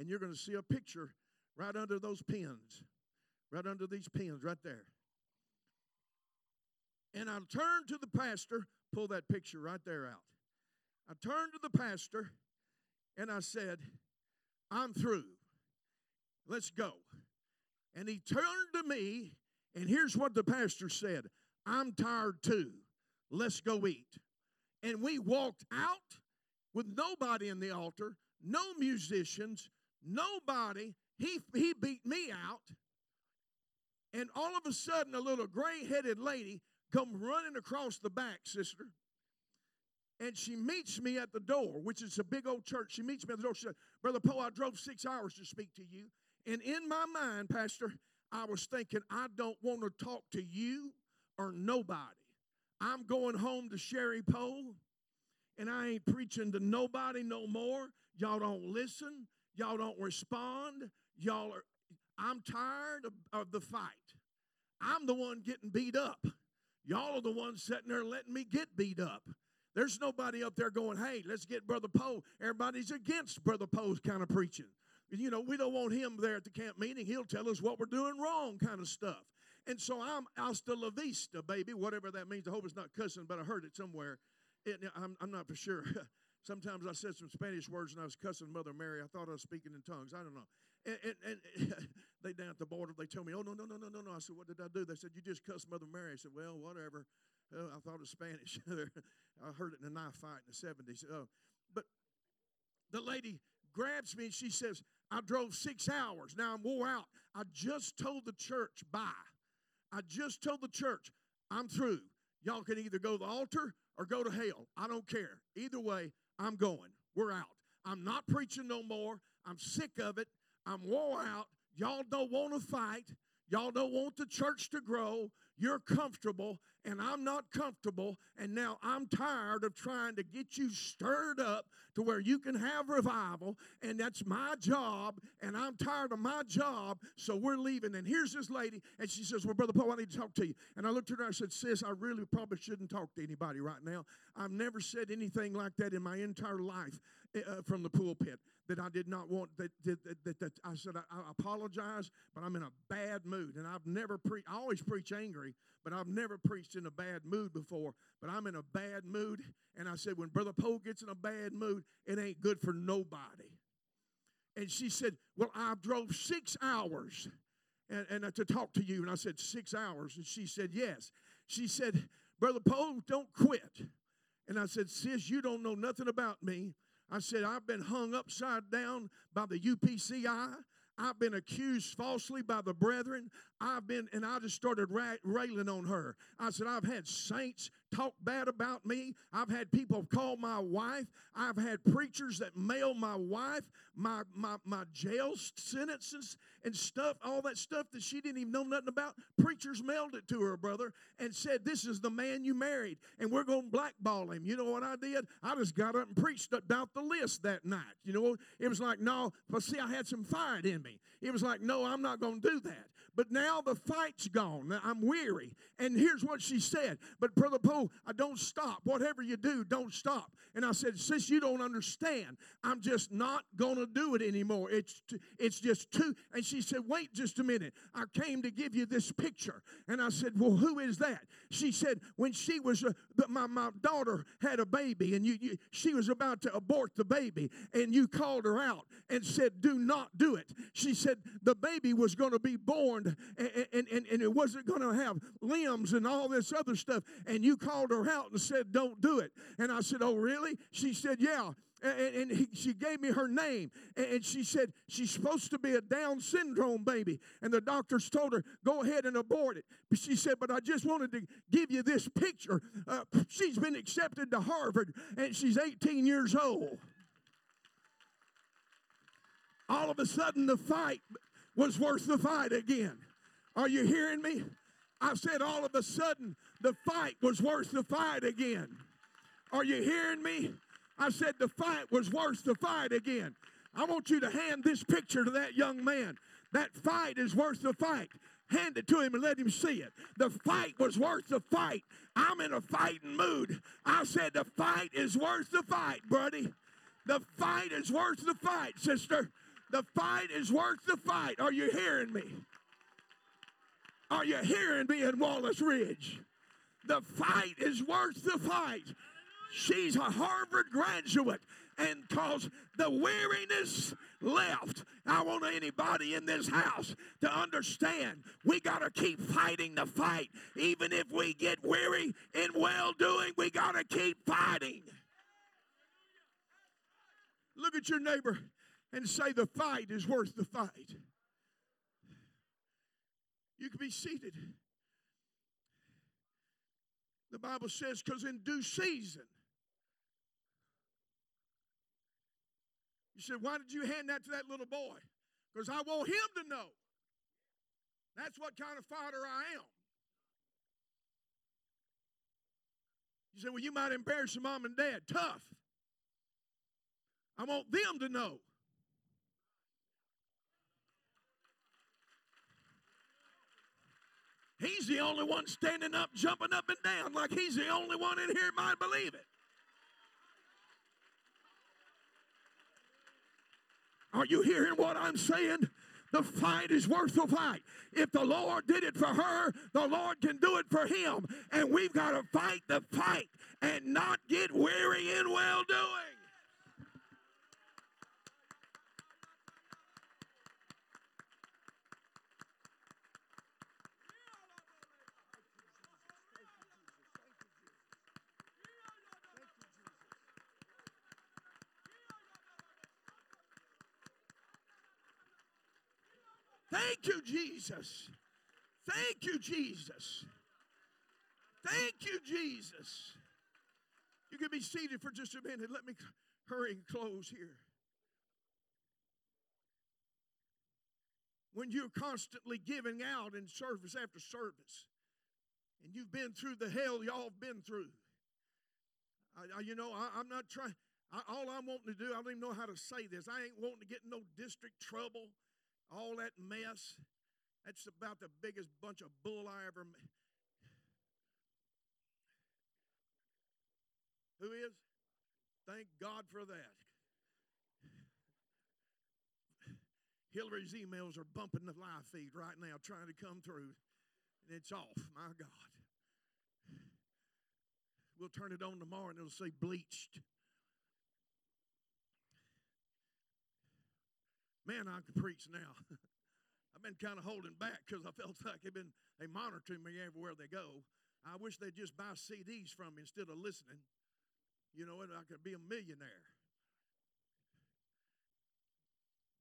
and you're going to see a picture right under those pins, right under these pins, right there. And I turned to the pastor, pull that picture right there out. I turned to the pastor and I said, I'm through. Let's go. And he turned to me, and here's what the pastor said I'm tired too. Let's go eat. And we walked out with nobody in the altar, no musicians, nobody. He, he beat me out. And all of a sudden, a little gray headed lady come running across the back, sister. And she meets me at the door, which is a big old church. She meets me at the door. She said, Brother Poe, I drove six hours to speak to you. And in my mind, Pastor, I was thinking, I don't want to talk to you or nobody. I'm going home to Sherry Poe, and I ain't preaching to nobody no more. Y'all don't listen. Y'all don't respond. Y'all are, I'm tired of, of the fight. I'm the one getting beat up. Y'all are the ones sitting there letting me get beat up. There's nobody up there going, hey, let's get Brother Poe. Everybody's against Brother Poe's kind of preaching. You know, we don't want him there at the camp meeting. He'll tell us what we're doing wrong, kind of stuff. And so I'm hasta la vista, baby, whatever that means. I hope it's not cussing, but I heard it somewhere. It, I'm, I'm not for sure. Sometimes I said some Spanish words and I was cussing Mother Mary. I thought I was speaking in tongues. I don't know. And, and, and they down at the border, they tell me, oh, no, no, no, no, no, no. I said, what did I do? They said, you just cussed Mother Mary. I said, well, whatever. Uh, I thought it was Spanish. I heard it in a knife fight in the 70s. Uh, but the lady grabs me and she says, I drove six hours. Now I'm wore out. I just told the church bye. I just told the church I'm through. Y'all can either go to the altar or go to hell. I don't care. Either way, I'm going. We're out. I'm not preaching no more. I'm sick of it. I'm wore out. Y'all don't want to fight. Y'all don't want the church to grow. You're comfortable, and I'm not comfortable. And now I'm tired of trying to get you stirred up to where you can have revival. And that's my job. And I'm tired of my job. So we're leaving. And here's this lady. And she says, Well, Brother Poe, I need to talk to you. And I looked at her and I said, Sis, I really probably shouldn't talk to anybody right now. I've never said anything like that in my entire life uh, from the pulpit that I did not want. That, that, that, that, that I said, I, I, apologize, but I'm in a bad mood. And I've never preached, I always preach angry, but I've never preached in a bad mood before. But I'm in a bad mood. And I said, when Brother Poe gets in a bad mood, it ain't good for nobody. And she said, Well, I drove six hours and, and uh, to talk to you. And I said, Six hours. And she said, Yes. She said, Brother Poe, don't quit. And I said, Sis, you don't know nothing about me. I said, I've been hung upside down by the UPCI. I've been accused falsely by the brethren. I've been, and I just started ra- railing on her. I said, I've had saints talk bad about me. I've had people call my wife. I've had preachers that mail my wife my, my, my jail sentences and stuff, all that stuff that she didn't even know nothing about. Preachers mailed it to her, brother, and said, This is the man you married, and we're going to blackball him. You know what I did? I just got up and preached about the list that night. You know, it was like, No, but see, I had some fire in me. It was like, No, I'm not going to do that. But now the fight's gone. I'm weary. And here's what she said. But Brother Poe, I don't stop. Whatever you do, don't stop. And I said, Sis, you don't understand. I'm just not going to do it anymore. It's, it's just too. And she said, Wait just a minute. I came to give you this picture. And I said, Well, who is that? She said, When she was, uh, my, my daughter had a baby and you, you, she was about to abort the baby, and you called her out and said, Do not do it. She said, The baby was going to be born and, and, and, and it wasn't going to have limbs and all this other stuff. And you called her out and said, Don't do it. And I said, Oh, really? She said, Yeah and, and he, she gave me her name. And she said she's supposed to be a Down syndrome baby. And the doctors told her, go ahead and abort it. But she said, but I just wanted to give you this picture. Uh, she's been accepted to Harvard and she's 18 years old. All of a sudden, the fight was worth the fight again. Are you hearing me? I said, all of a sudden, the fight was worth the fight again. Are you hearing me? I said the fight was worth the fight again. I want you to hand this picture to that young man. That fight is worth the fight. Hand it to him and let him see it. The fight was worth the fight. I'm in a fighting mood. I said the fight is worth the fight, buddy. The fight is worth the fight, sister. The fight is worth the fight. Are you hearing me? Are you hearing me in Wallace Ridge? The fight is worth the fight. She's a Harvard graduate. And cause the weariness left. I want anybody in this house to understand we got to keep fighting the fight. Even if we get weary in well doing, we got to keep fighting. Look at your neighbor and say, The fight is worth the fight. You can be seated. The Bible says, because in due season, You said, Why did you hand that to that little boy? Because I want him to know. That's what kind of fighter I am. You said, Well, you might embarrass your mom and dad. Tough. I want them to know. He's the only one standing up, jumping up and down like he's the only one in here might believe it. Are you hearing what I'm saying? The fight is worth the fight. If the Lord did it for her, the Lord can do it for him. And we've got to fight the fight and not get weary in well doing. Thank you, Jesus. Thank you, Jesus. Thank you, Jesus. You can be seated for just a minute. Let me hurry and close here. When you're constantly giving out in service after service, and you've been through the hell y'all have been through, I, I, you know, I, am not trying. all I'm wanting to do, I don't even know how to say this. I ain't wanting to get in no district trouble all that mess. That's about the biggest bunch of bull I ever met. Who is? Thank God for that. Hillary's emails are bumping the live feed right now, trying to come through, and it's off. My God. We'll turn it on tomorrow and it'll say bleached. Man, I can preach now. I've been kind of holding back because I felt like they've been they monitor me everywhere they go. I wish they'd just buy CDs from me instead of listening. You know, and I could be a millionaire.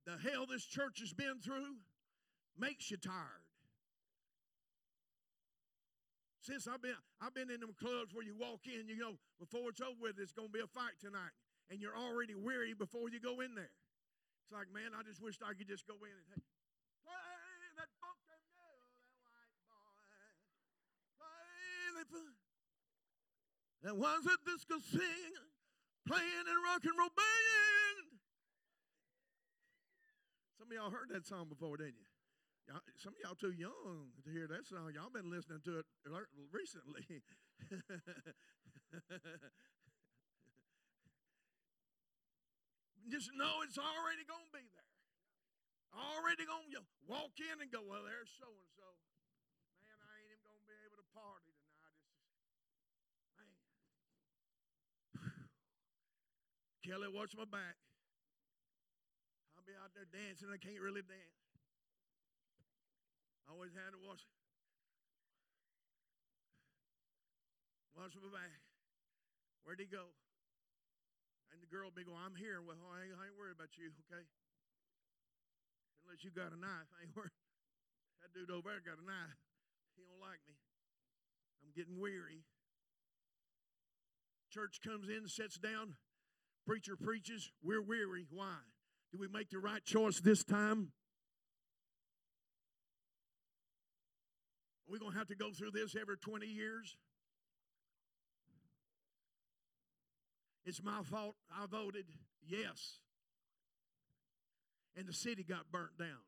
The hell this church has been through makes you tired. Since I've been I've been in them clubs where you walk in, you know, before it's over with, it's gonna be a fight tonight. And you're already weary before you go in there. It's like, man, I just wished I could just go in and hey, play that funky music, that white boy. Play the fun. There was a disco singer playing in rock and roll band. Some of y'all heard that song before, didn't you? Y'all, some of y'all too young to hear that song. Y'all been listening to it recently. Just know it's already going to be there. Already going to walk in and go, well, there's so and so. Man, I ain't even going to be able to party tonight. It's just, man. Kelly, watch my back. I'll be out there dancing. I can't really dance. I always had to watch. Watch my back. Where'd he go? And the girl be going, I'm here. Well, I ain't, I ain't worried about you, okay? Unless you got a knife. I ain't worried. That dude over there got a knife. He don't like me. I'm getting weary. Church comes in, sits down. Preacher preaches. We're weary. Why? Do we make the right choice this time? Are we going to have to go through this every 20 years? It's my fault. I voted yes. And the city got burnt down.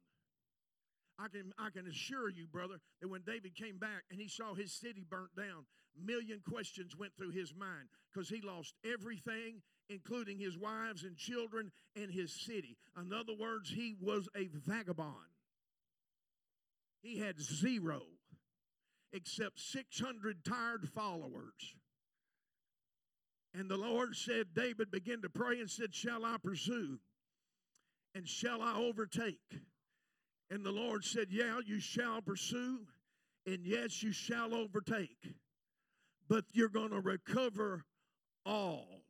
I can, I can assure you, brother, that when David came back and he saw his city burnt down, million questions went through his mind because he lost everything, including his wives and children and his city. In other words, he was a vagabond. He had zero except 600 tired followers. And the Lord said, David began to pray and said, Shall I pursue? And shall I overtake? And the Lord said, Yeah, you shall pursue, and yes, you shall overtake. But you're going to recover all.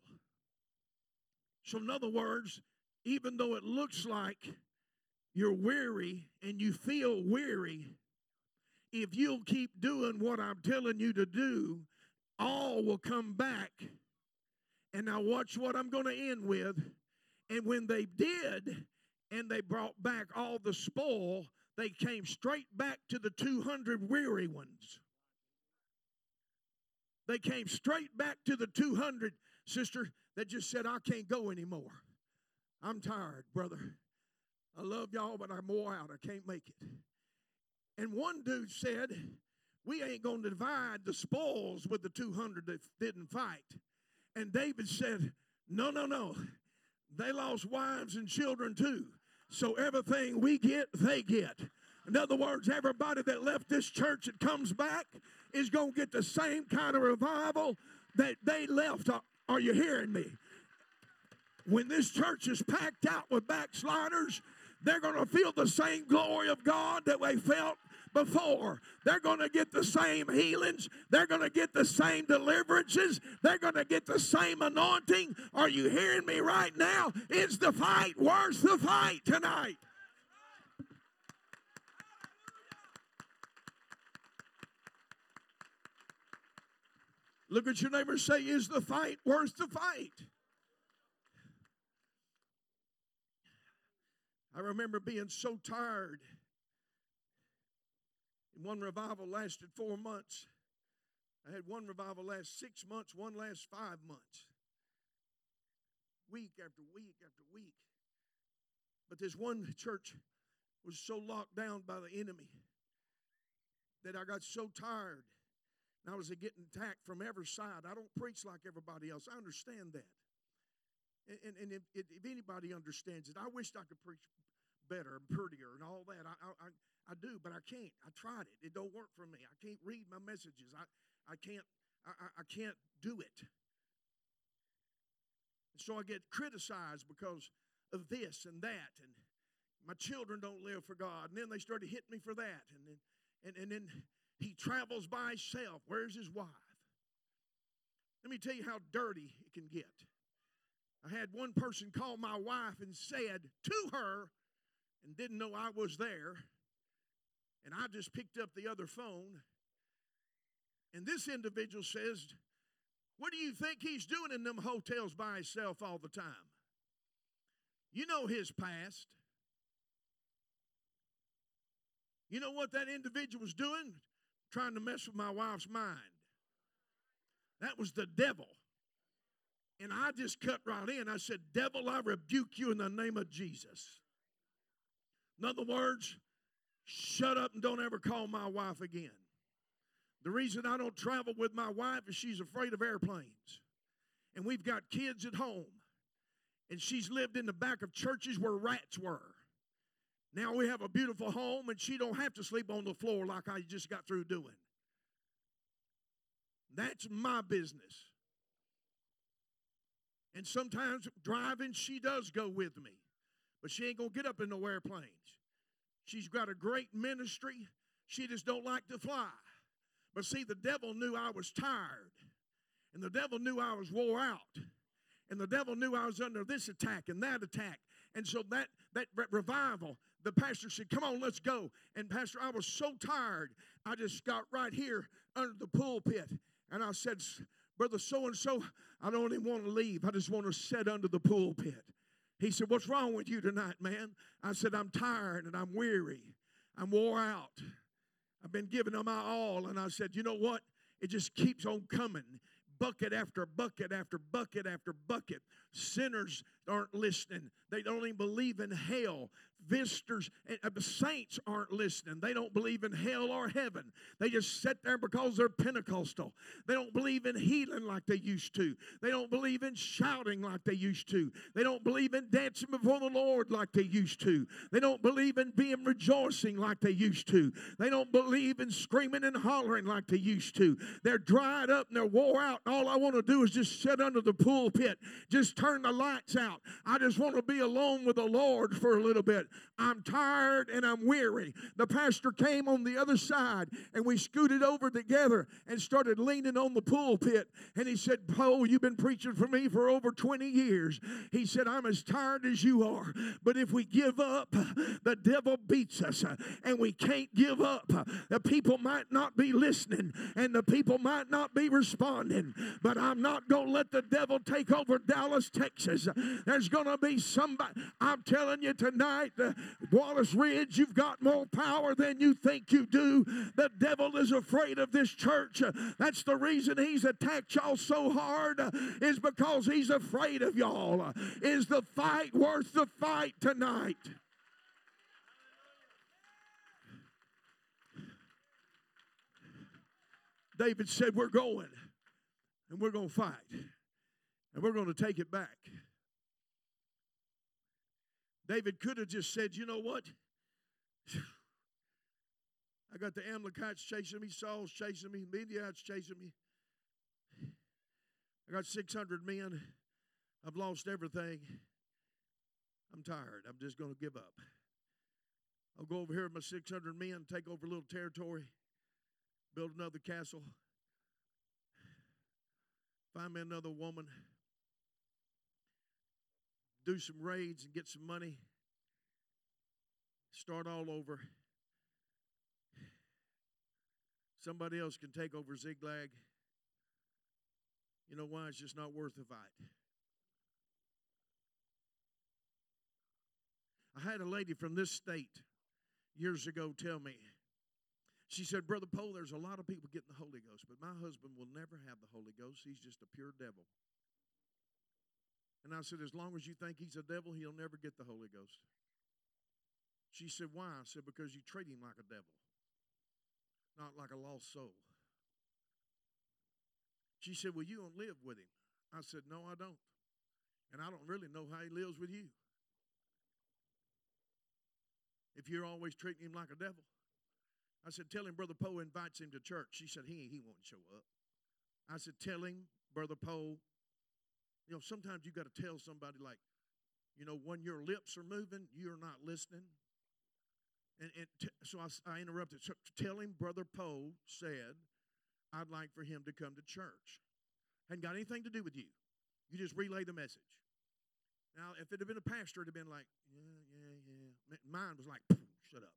So, in other words, even though it looks like you're weary and you feel weary, if you'll keep doing what I'm telling you to do, all will come back and now, watch what I'm going to end with. And when they did, and they brought back all the spoil, they came straight back to the 200 weary ones. They came straight back to the 200, sister, that just said, I can't go anymore. I'm tired, brother. I love y'all, but I'm wore out. I can't make it. And one dude said, we ain't going to divide the spoils with the 200 that didn't fight. And David said, No, no, no. They lost wives and children too. So everything we get, they get. In other words, everybody that left this church that comes back is going to get the same kind of revival that they left. Are you hearing me? When this church is packed out with backsliders, they're going to feel the same glory of God that they felt before. They're going to get the same healings. They're going to get the same deliverances. They're going to get the same anointing. Are you hearing me right now? Is the fight worth the fight tonight? Look at your neighbor say, Is the fight worth the fight? I remember being so tired. One revival lasted four months. I had one revival last six months, one last five months. Week after week after week. But this one church was so locked down by the enemy that I got so tired. And I was getting attacked from every side. I don't preach like everybody else. I understand that. And, and, and if, if, anybody understands it, I wished I could preach better and prettier and all that. I, I, I do, but I can't. I tried it. It don't work for me. I can't read my messages. I, I can't I, I can't do it. So I get criticized because of this and that, and my children don't live for God. And then they started hitting me for that. And then and, and then he travels by himself. Where's his wife? Let me tell you how dirty it can get. I had one person call my wife and said to her, and didn't know I was there. And I just picked up the other phone. And this individual says, What do you think he's doing in them hotels by himself all the time? You know his past. You know what that individual was doing? Trying to mess with my wife's mind. That was the devil. And I just cut right in. I said, Devil, I rebuke you in the name of Jesus. In other words, shut up and don't ever call my wife again. The reason I don't travel with my wife is she's afraid of airplanes. And we've got kids at home. And she's lived in the back of churches where rats were. Now we have a beautiful home and she don't have to sleep on the floor like I just got through doing. That's my business. And sometimes driving, she does go with me. But she ain't going to get up in no airplanes. She's got a great ministry. She just don't like to fly. But see, the devil knew I was tired. And the devil knew I was wore out. And the devil knew I was under this attack and that attack. And so that, that revival, the pastor said, Come on, let's go. And Pastor, I was so tired. I just got right here under the pulpit. And I said, Brother so and so, I don't even want to leave. I just want to sit under the pulpit. He said, What's wrong with you tonight, man? I said, I'm tired and I'm weary. I'm wore out. I've been giving them my all. And I said, You know what? It just keeps on coming bucket after bucket after bucket after bucket. Sinners aren't listening. They don't even believe in hell visitors, uh, the saints aren't listening. They don't believe in hell or heaven. They just sit there because they're Pentecostal. They don't believe in healing like they used to. They don't believe in shouting like they used to. They don't believe in dancing before the Lord like they used to. They don't believe in being rejoicing like they used to. They don't believe in screaming and hollering like they used to. They're dried up and they're wore out. All I want to do is just sit under the pulpit, just turn the lights out. I just want to be alone with the Lord for a little bit. I'm tired and I'm weary. The pastor came on the other side and we scooted over together and started leaning on the pulpit. And he said, Poe, you've been preaching for me for over 20 years. He said, I'm as tired as you are. But if we give up, the devil beats us and we can't give up. The people might not be listening and the people might not be responding, but I'm not going to let the devil take over Dallas, Texas. There's going to be somebody, I'm telling you tonight, Wallace Ridge, you've got more power than you think you do. The devil is afraid of this church. That's the reason he's attacked y'all so hard, is because he's afraid of y'all. Is the fight worth the fight tonight? David said, We're going and we're going to fight and we're going to take it back. David could have just said, You know what? I got the Amalekites chasing me, Saul's chasing me, Midianites chasing me. I got 600 men. I've lost everything. I'm tired. I'm just going to give up. I'll go over here with my 600 men, take over a little territory, build another castle, find me another woman, do some raids and get some money, start all over. Somebody else can take over Ziklag. You know why? It's just not worth the fight. I had a lady from this state years ago tell me, she said, Brother Poe, there's a lot of people getting the Holy Ghost, but my husband will never have the Holy Ghost. He's just a pure devil. And I said, As long as you think he's a devil, he'll never get the Holy Ghost. She said, Why? I said, Because you treat him like a devil, not like a lost soul. She said, Well, you don't live with him. I said, No, I don't. And I don't really know how he lives with you if you're always treating him like a devil. I said, Tell him Brother Poe invites him to church. She said, He, he won't show up. I said, Tell him Brother Poe. You know, sometimes you got to tell somebody, like, you know, when your lips are moving, you're not listening. And, and t- so I, I interrupted. So tell him Brother Poe said, I'd like for him to come to church. Hadn't got anything to do with you. You just relay the message. Now, if it had been a pastor, it'd have been like, yeah, yeah, yeah. Mine was like, shut up.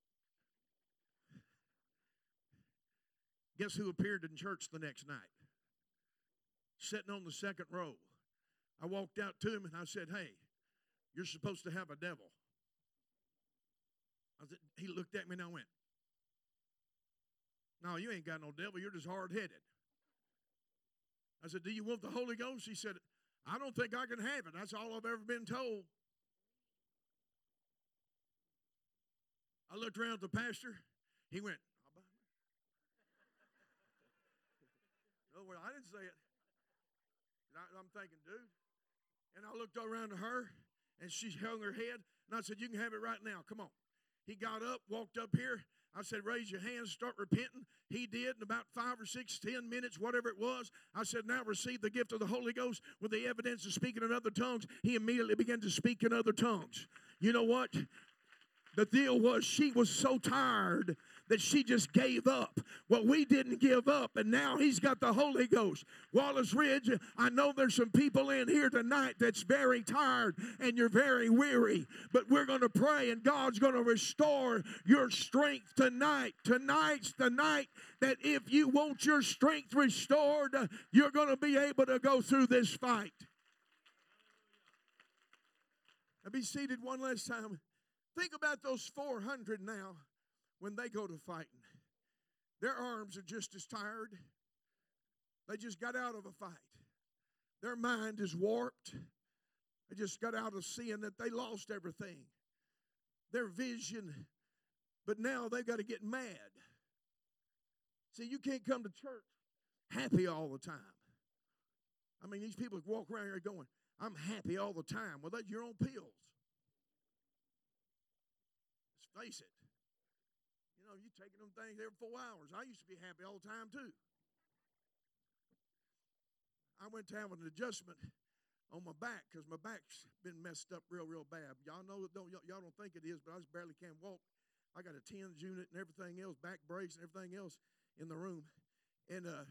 Guess who appeared in church the next night? Sitting on the second row. I walked out to him and I said, Hey, you're supposed to have a devil. I Said, he looked at me and I went, No, you ain't got no devil. You're just hard headed. I said, Do you want the Holy Ghost? He said, I don't think I can have it. That's all I've ever been told. I looked around at the pastor. He went, No, I didn't say it. I, am thinking, dude. And I looked around to her, and she hung her head, and I said, You can have it right now. Come on. He got up, walked up here. I said, Raise your hands, start repenting. He did in about five or six, ten minutes, whatever it was. I said, Now receive the gift of the Holy Ghost with the evidence of speaking in other tongues. He immediately began to speak in other tongues. You know what? The deal was she was so tired that she just gave up. Well, we didn't give up, and now he's got the Holy Ghost. Wallace Ridge, I know there's some people in here tonight that's very tired and you're very weary, but we're going to pray, and God's going to restore your strength tonight. Tonight's the night that if you want your strength restored, you're going to be able to go through this fight. I'll be seated one last time. Think about those 400 now when they go to fighting. Their arms are just as tired. They just got out of a fight. Their mind is warped. They just got out of seeing that they lost everything. Their vision, but now they've got to get mad. See, you can't come to church happy all the time. I mean, these people walk around here going, I'm happy all the time. Well, that's your own pills Let's face it. Taking them things every four hours. I used to be happy all the time too. I went to have an adjustment on my back because my back's been messed up real, real bad. Y'all know don't y'all don't think it is, but I just barely can walk. I got a TENS unit and everything else, back brace and everything else in the room. And uh,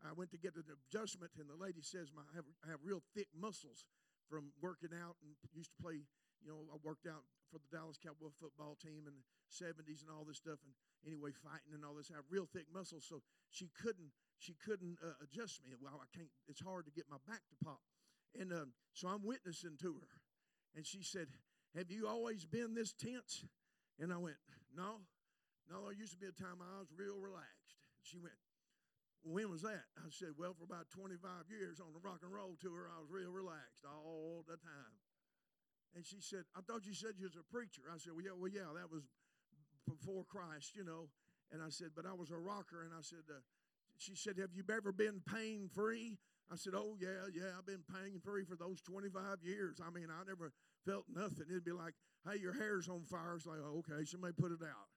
I went to get an adjustment, and the lady says my, I, have, I have real thick muscles from working out and used to play you know, I worked out for the Dallas Cowboy football team in the 70s and all this stuff. And anyway, fighting and all this, I have real thick muscles. So she couldn't, she couldn't uh, adjust me. Well, I can't, it's hard to get my back to pop. And uh, so I'm witnessing to her. And she said, Have you always been this tense? And I went, No, no, there used to be a time I was real relaxed. She went, when was that? I said, Well, for about 25 years on the rock and roll tour, I was real relaxed all the time. And she said, I thought you said you was a preacher. I said, Well, yeah, well, yeah, that was before Christ, you know. And I said, But I was a rocker. And I said, uh, she said, Have you ever been pain free? I said, Oh, yeah, yeah, I've been pain free for those 25 years. I mean, I never felt nothing. It'd be like, Hey, your hair's on fire. It's like, oh, Okay, somebody put it out.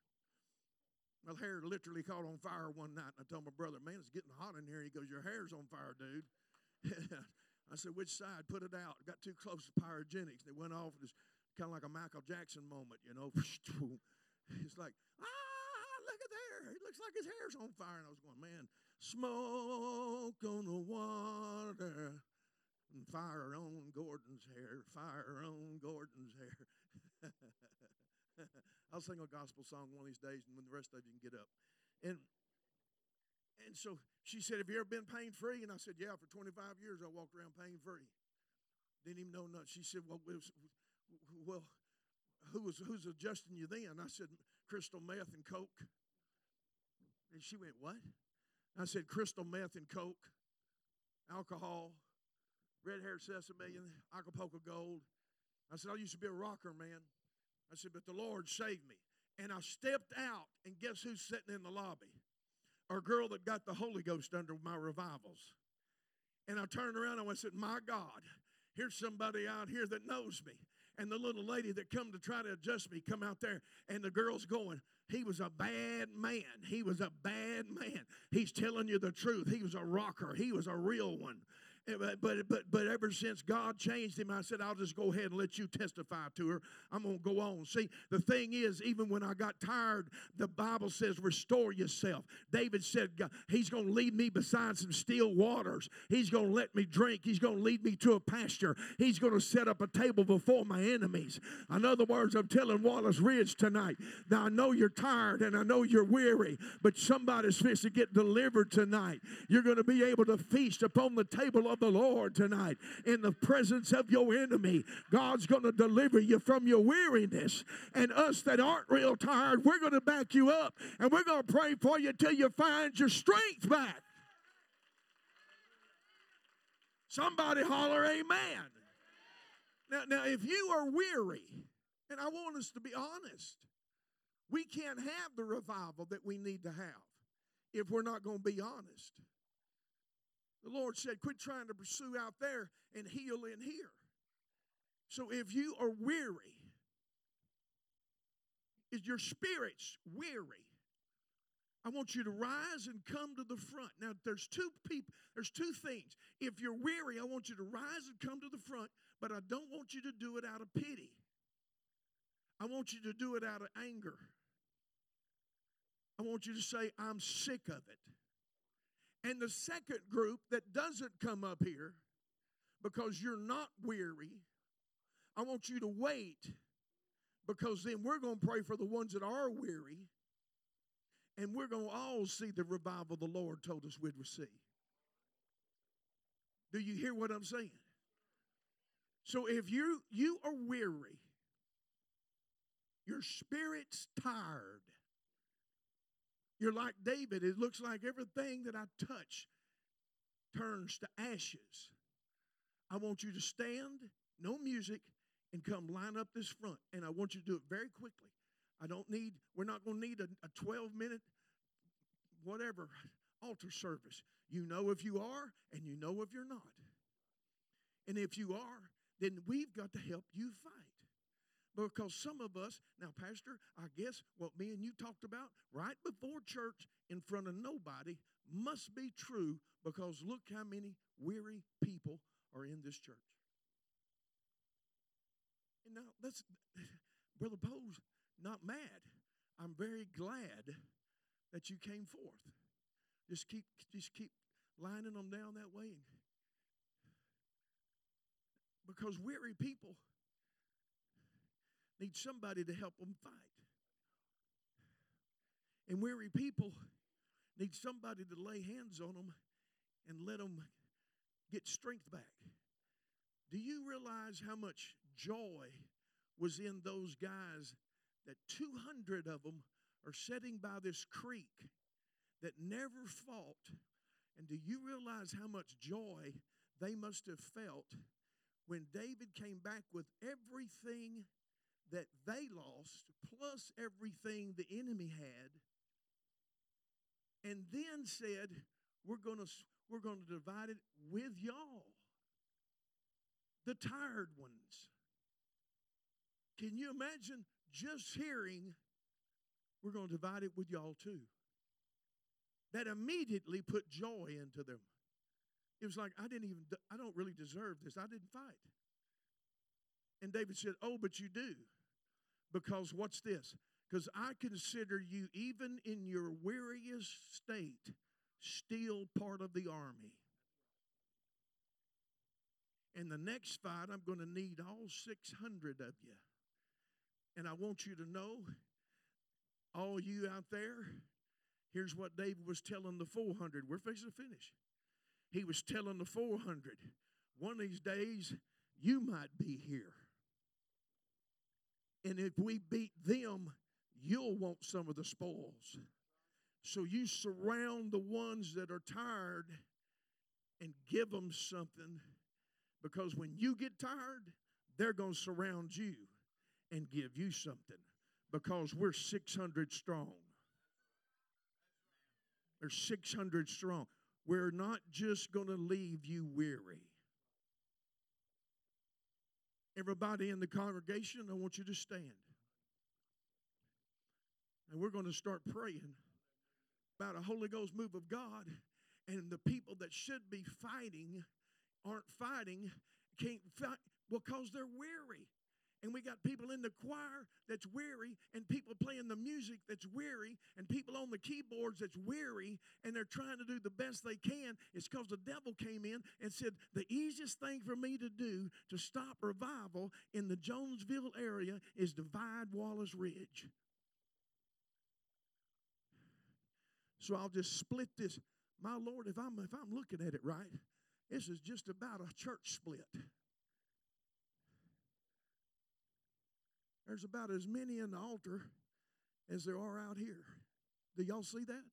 My hair literally caught on fire one night. And I told my brother, Man, it's getting hot in here. He goes, Your hair's on fire, dude. I said, Which side? Put it out. Got too close to pyrogenics. They went off. It was kind of like a Michael Jackson moment, you know. It's like, ah, look at there. It looks like his hair's on fire. And I was going, Man, smoke on the water. And fire on Gordon's hair, fire on Gordon's hair. I'll sing a gospel song one of these days, and when the rest of you can get up. And and so she said, Have you ever been pain free? And I said, Yeah, for 25 years I walked around pain free. Didn't even know nothing. She said, Well, was, well who was who's adjusting you then? I said, Crystal meth and coke. And she went, What? I said, Crystal meth and coke, alcohol, red hair sesame, and Acapulco gold. I said, I used to be a rocker, man. I said, but the Lord saved me. And I stepped out, and guess who's sitting in the lobby? Our girl that got the Holy Ghost under my revivals. And I turned around and I said, My God, here's somebody out here that knows me. And the little lady that come to try to adjust me come out there, and the girl's going, He was a bad man. He was a bad man. He's telling you the truth. He was a rocker. He was a real one. Eh, but but but ever since God changed him, I said, I'll just go ahead and let you testify to her. I'm gonna go on. See, the thing is, even when I got tired, the Bible says, restore yourself. David said, He's gonna lead me beside some still waters. He's gonna let me drink. He's gonna lead me to a pasture. He's gonna set up a table before my enemies. In other words, I'm telling Wallace Ridge tonight. Now I know you're tired and I know you're weary, but somebody's fixing to get delivered tonight. You're gonna be able to feast upon the table of the Lord tonight in the presence of your enemy. God's going to deliver you from your weariness. And us that aren't real tired, we're going to back you up and we're going to pray for you till you find your strength back. Somebody holler, Amen. Now, now, if you are weary, and I want us to be honest, we can't have the revival that we need to have if we're not going to be honest. The Lord said, quit trying to pursue out there and heal in here. So if you are weary, is your spirit's weary, I want you to rise and come to the front. Now, there's two people, there's two things. If you're weary, I want you to rise and come to the front, but I don't want you to do it out of pity. I want you to do it out of anger. I want you to say, I'm sick of it. And the second group that doesn't come up here because you're not weary, I want you to wait because then we're going to pray for the ones that are weary and we're going to all see the revival the Lord told us we'd receive. Do you hear what I'm saying? So if you you are weary, your spirit's tired, you're like David. It looks like everything that I touch turns to ashes. I want you to stand, no music, and come line up this front. And I want you to do it very quickly. I don't need, we're not going to need a, a 12 minute, whatever, altar service. You know if you are, and you know if you're not. And if you are, then we've got to help you fight. Because some of us, now, Pastor, I guess what me and you talked about right before church in front of nobody must be true because look how many weary people are in this church. And now, let's, Brother Poe's not mad. I'm very glad that you came forth. Just keep, just keep lining them down that way. Because weary people need somebody to help them fight. And weary people need somebody to lay hands on them and let them get strength back. Do you realize how much joy was in those guys that 200 of them are sitting by this creek that never fought? And do you realize how much joy they must have felt when David came back with everything that they lost, plus everything the enemy had, and then said, we're going we're going to divide it with y'all. The tired ones. Can you imagine just hearing we're going to divide it with y'all too? That immediately put joy into them. It was like, I didn't even, I don't really deserve this. I didn't fight. And David said, Oh, but you do. Because what's this? Because I consider you, even in your weariest state, still part of the army. In the next fight, I'm going to need all 600 of you. And I want you to know, all you out there, here's what David was telling the 400. We're fixing to finish. He was telling the 400, one of these days, you might be here. And if we beat them, you'll want some of the spoils. So you surround the ones that are tired and give them something because when you get tired, they're going to surround you and give you something because we're 600 strong. They're 600 strong. We're not just going to leave you weary. Everybody in the congregation, I want you to stand. And we're going to start praying about a Holy Ghost move of God. And the people that should be fighting aren't fighting, can't fight because they're weary. And we got people in the choir that's weary, and people playing the music that's weary, and people on the keyboards that's weary, and they're trying to do the best they can. It's because the devil came in and said, The easiest thing for me to do to stop revival in the Jonesville area is divide Wallace Ridge. So I'll just split this. My Lord, if I'm if I'm looking at it right, this is just about a church split. There's about as many in the altar as there are out here. Do y'all see that?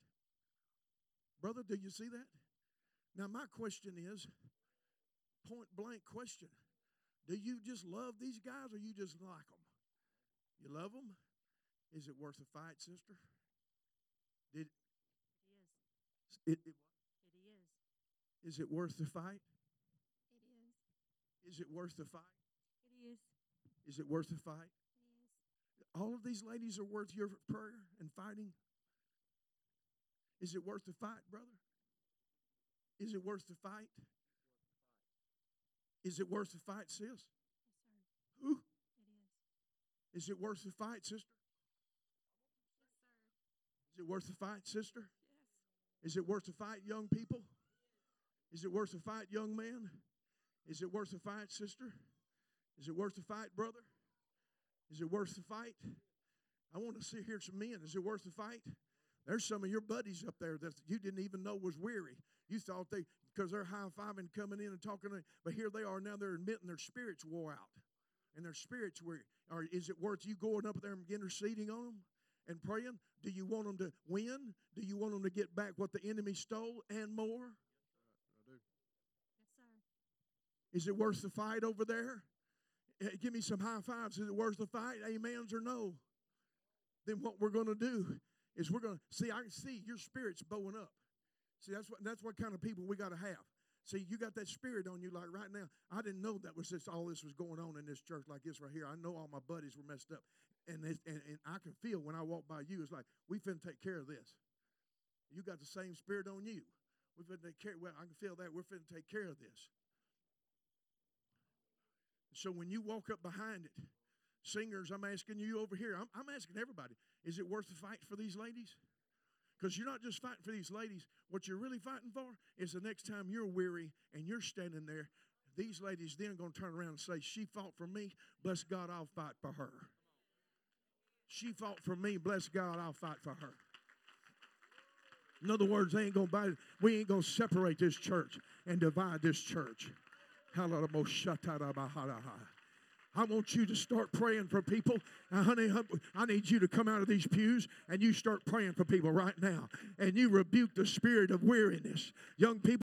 Brother, do you see that? Now, my question is point blank question Do you just love these guys or you just like them? You love them? Is it worth a fight, sister? Did it is. It, it, It is. is it worth the fight? It is. Is it worth the fight? It is. Is it worth the fight? All of these ladies are worth your prayer and fighting. Is it worth the fight, brother? Is it worth the fight? Is it worth the fight, sis? Yes. Who? It is. Is it worth the fight, sister? Yes, sir. Is it worth the fight, sister? Yes. Is it worth the fight, young people? Is it worth the fight, young man? Is it worth the fight, sister? Is it worth the fight, brother? Is it worth the fight? I want to see here some men. Is it worth the fight? There's some of your buddies up there that you didn't even know was weary. You thought they, because they're high fiving, coming in and talking, but here they are now. They're admitting their spirits wore out, and their spirits weary. Or is it worth you going up there and interceding on them and praying? Do you want them to win? Do you want them to get back what the enemy stole and more? Yes, sir. Is it worth the fight over there? Give me some high fives. Is it worth the fight? Amens or no? Then what we're going to do is we're going to see. I can see your spirit's bowing up. See, that's what that's what kind of people we got to have. See, you got that spirit on you. Like right now, I didn't know that was this. All this was going on in this church like this right here. I know all my buddies were messed up, and and, and I can feel when I walk by you. It's like we finna take care of this. You got the same spirit on you. We finna take care. Well, I can feel that. We're finna take care of this. So when you walk up behind it, singers, I'm asking you over here, I'm, I'm asking everybody, is it worth the fight for these ladies? Because you're not just fighting for these ladies. What you're really fighting for is the next time you're weary and you're standing there, these ladies then going to turn around and say, She fought for me. Bless God, I'll fight for her. She fought for me. Bless God, I'll fight for her. In other words, they ain't gonna buy we ain't gonna separate this church and divide this church. I want you to start praying for people. Honey, I need you to come out of these pews and you start praying for people right now. And you rebuke the spirit of weariness. Young people,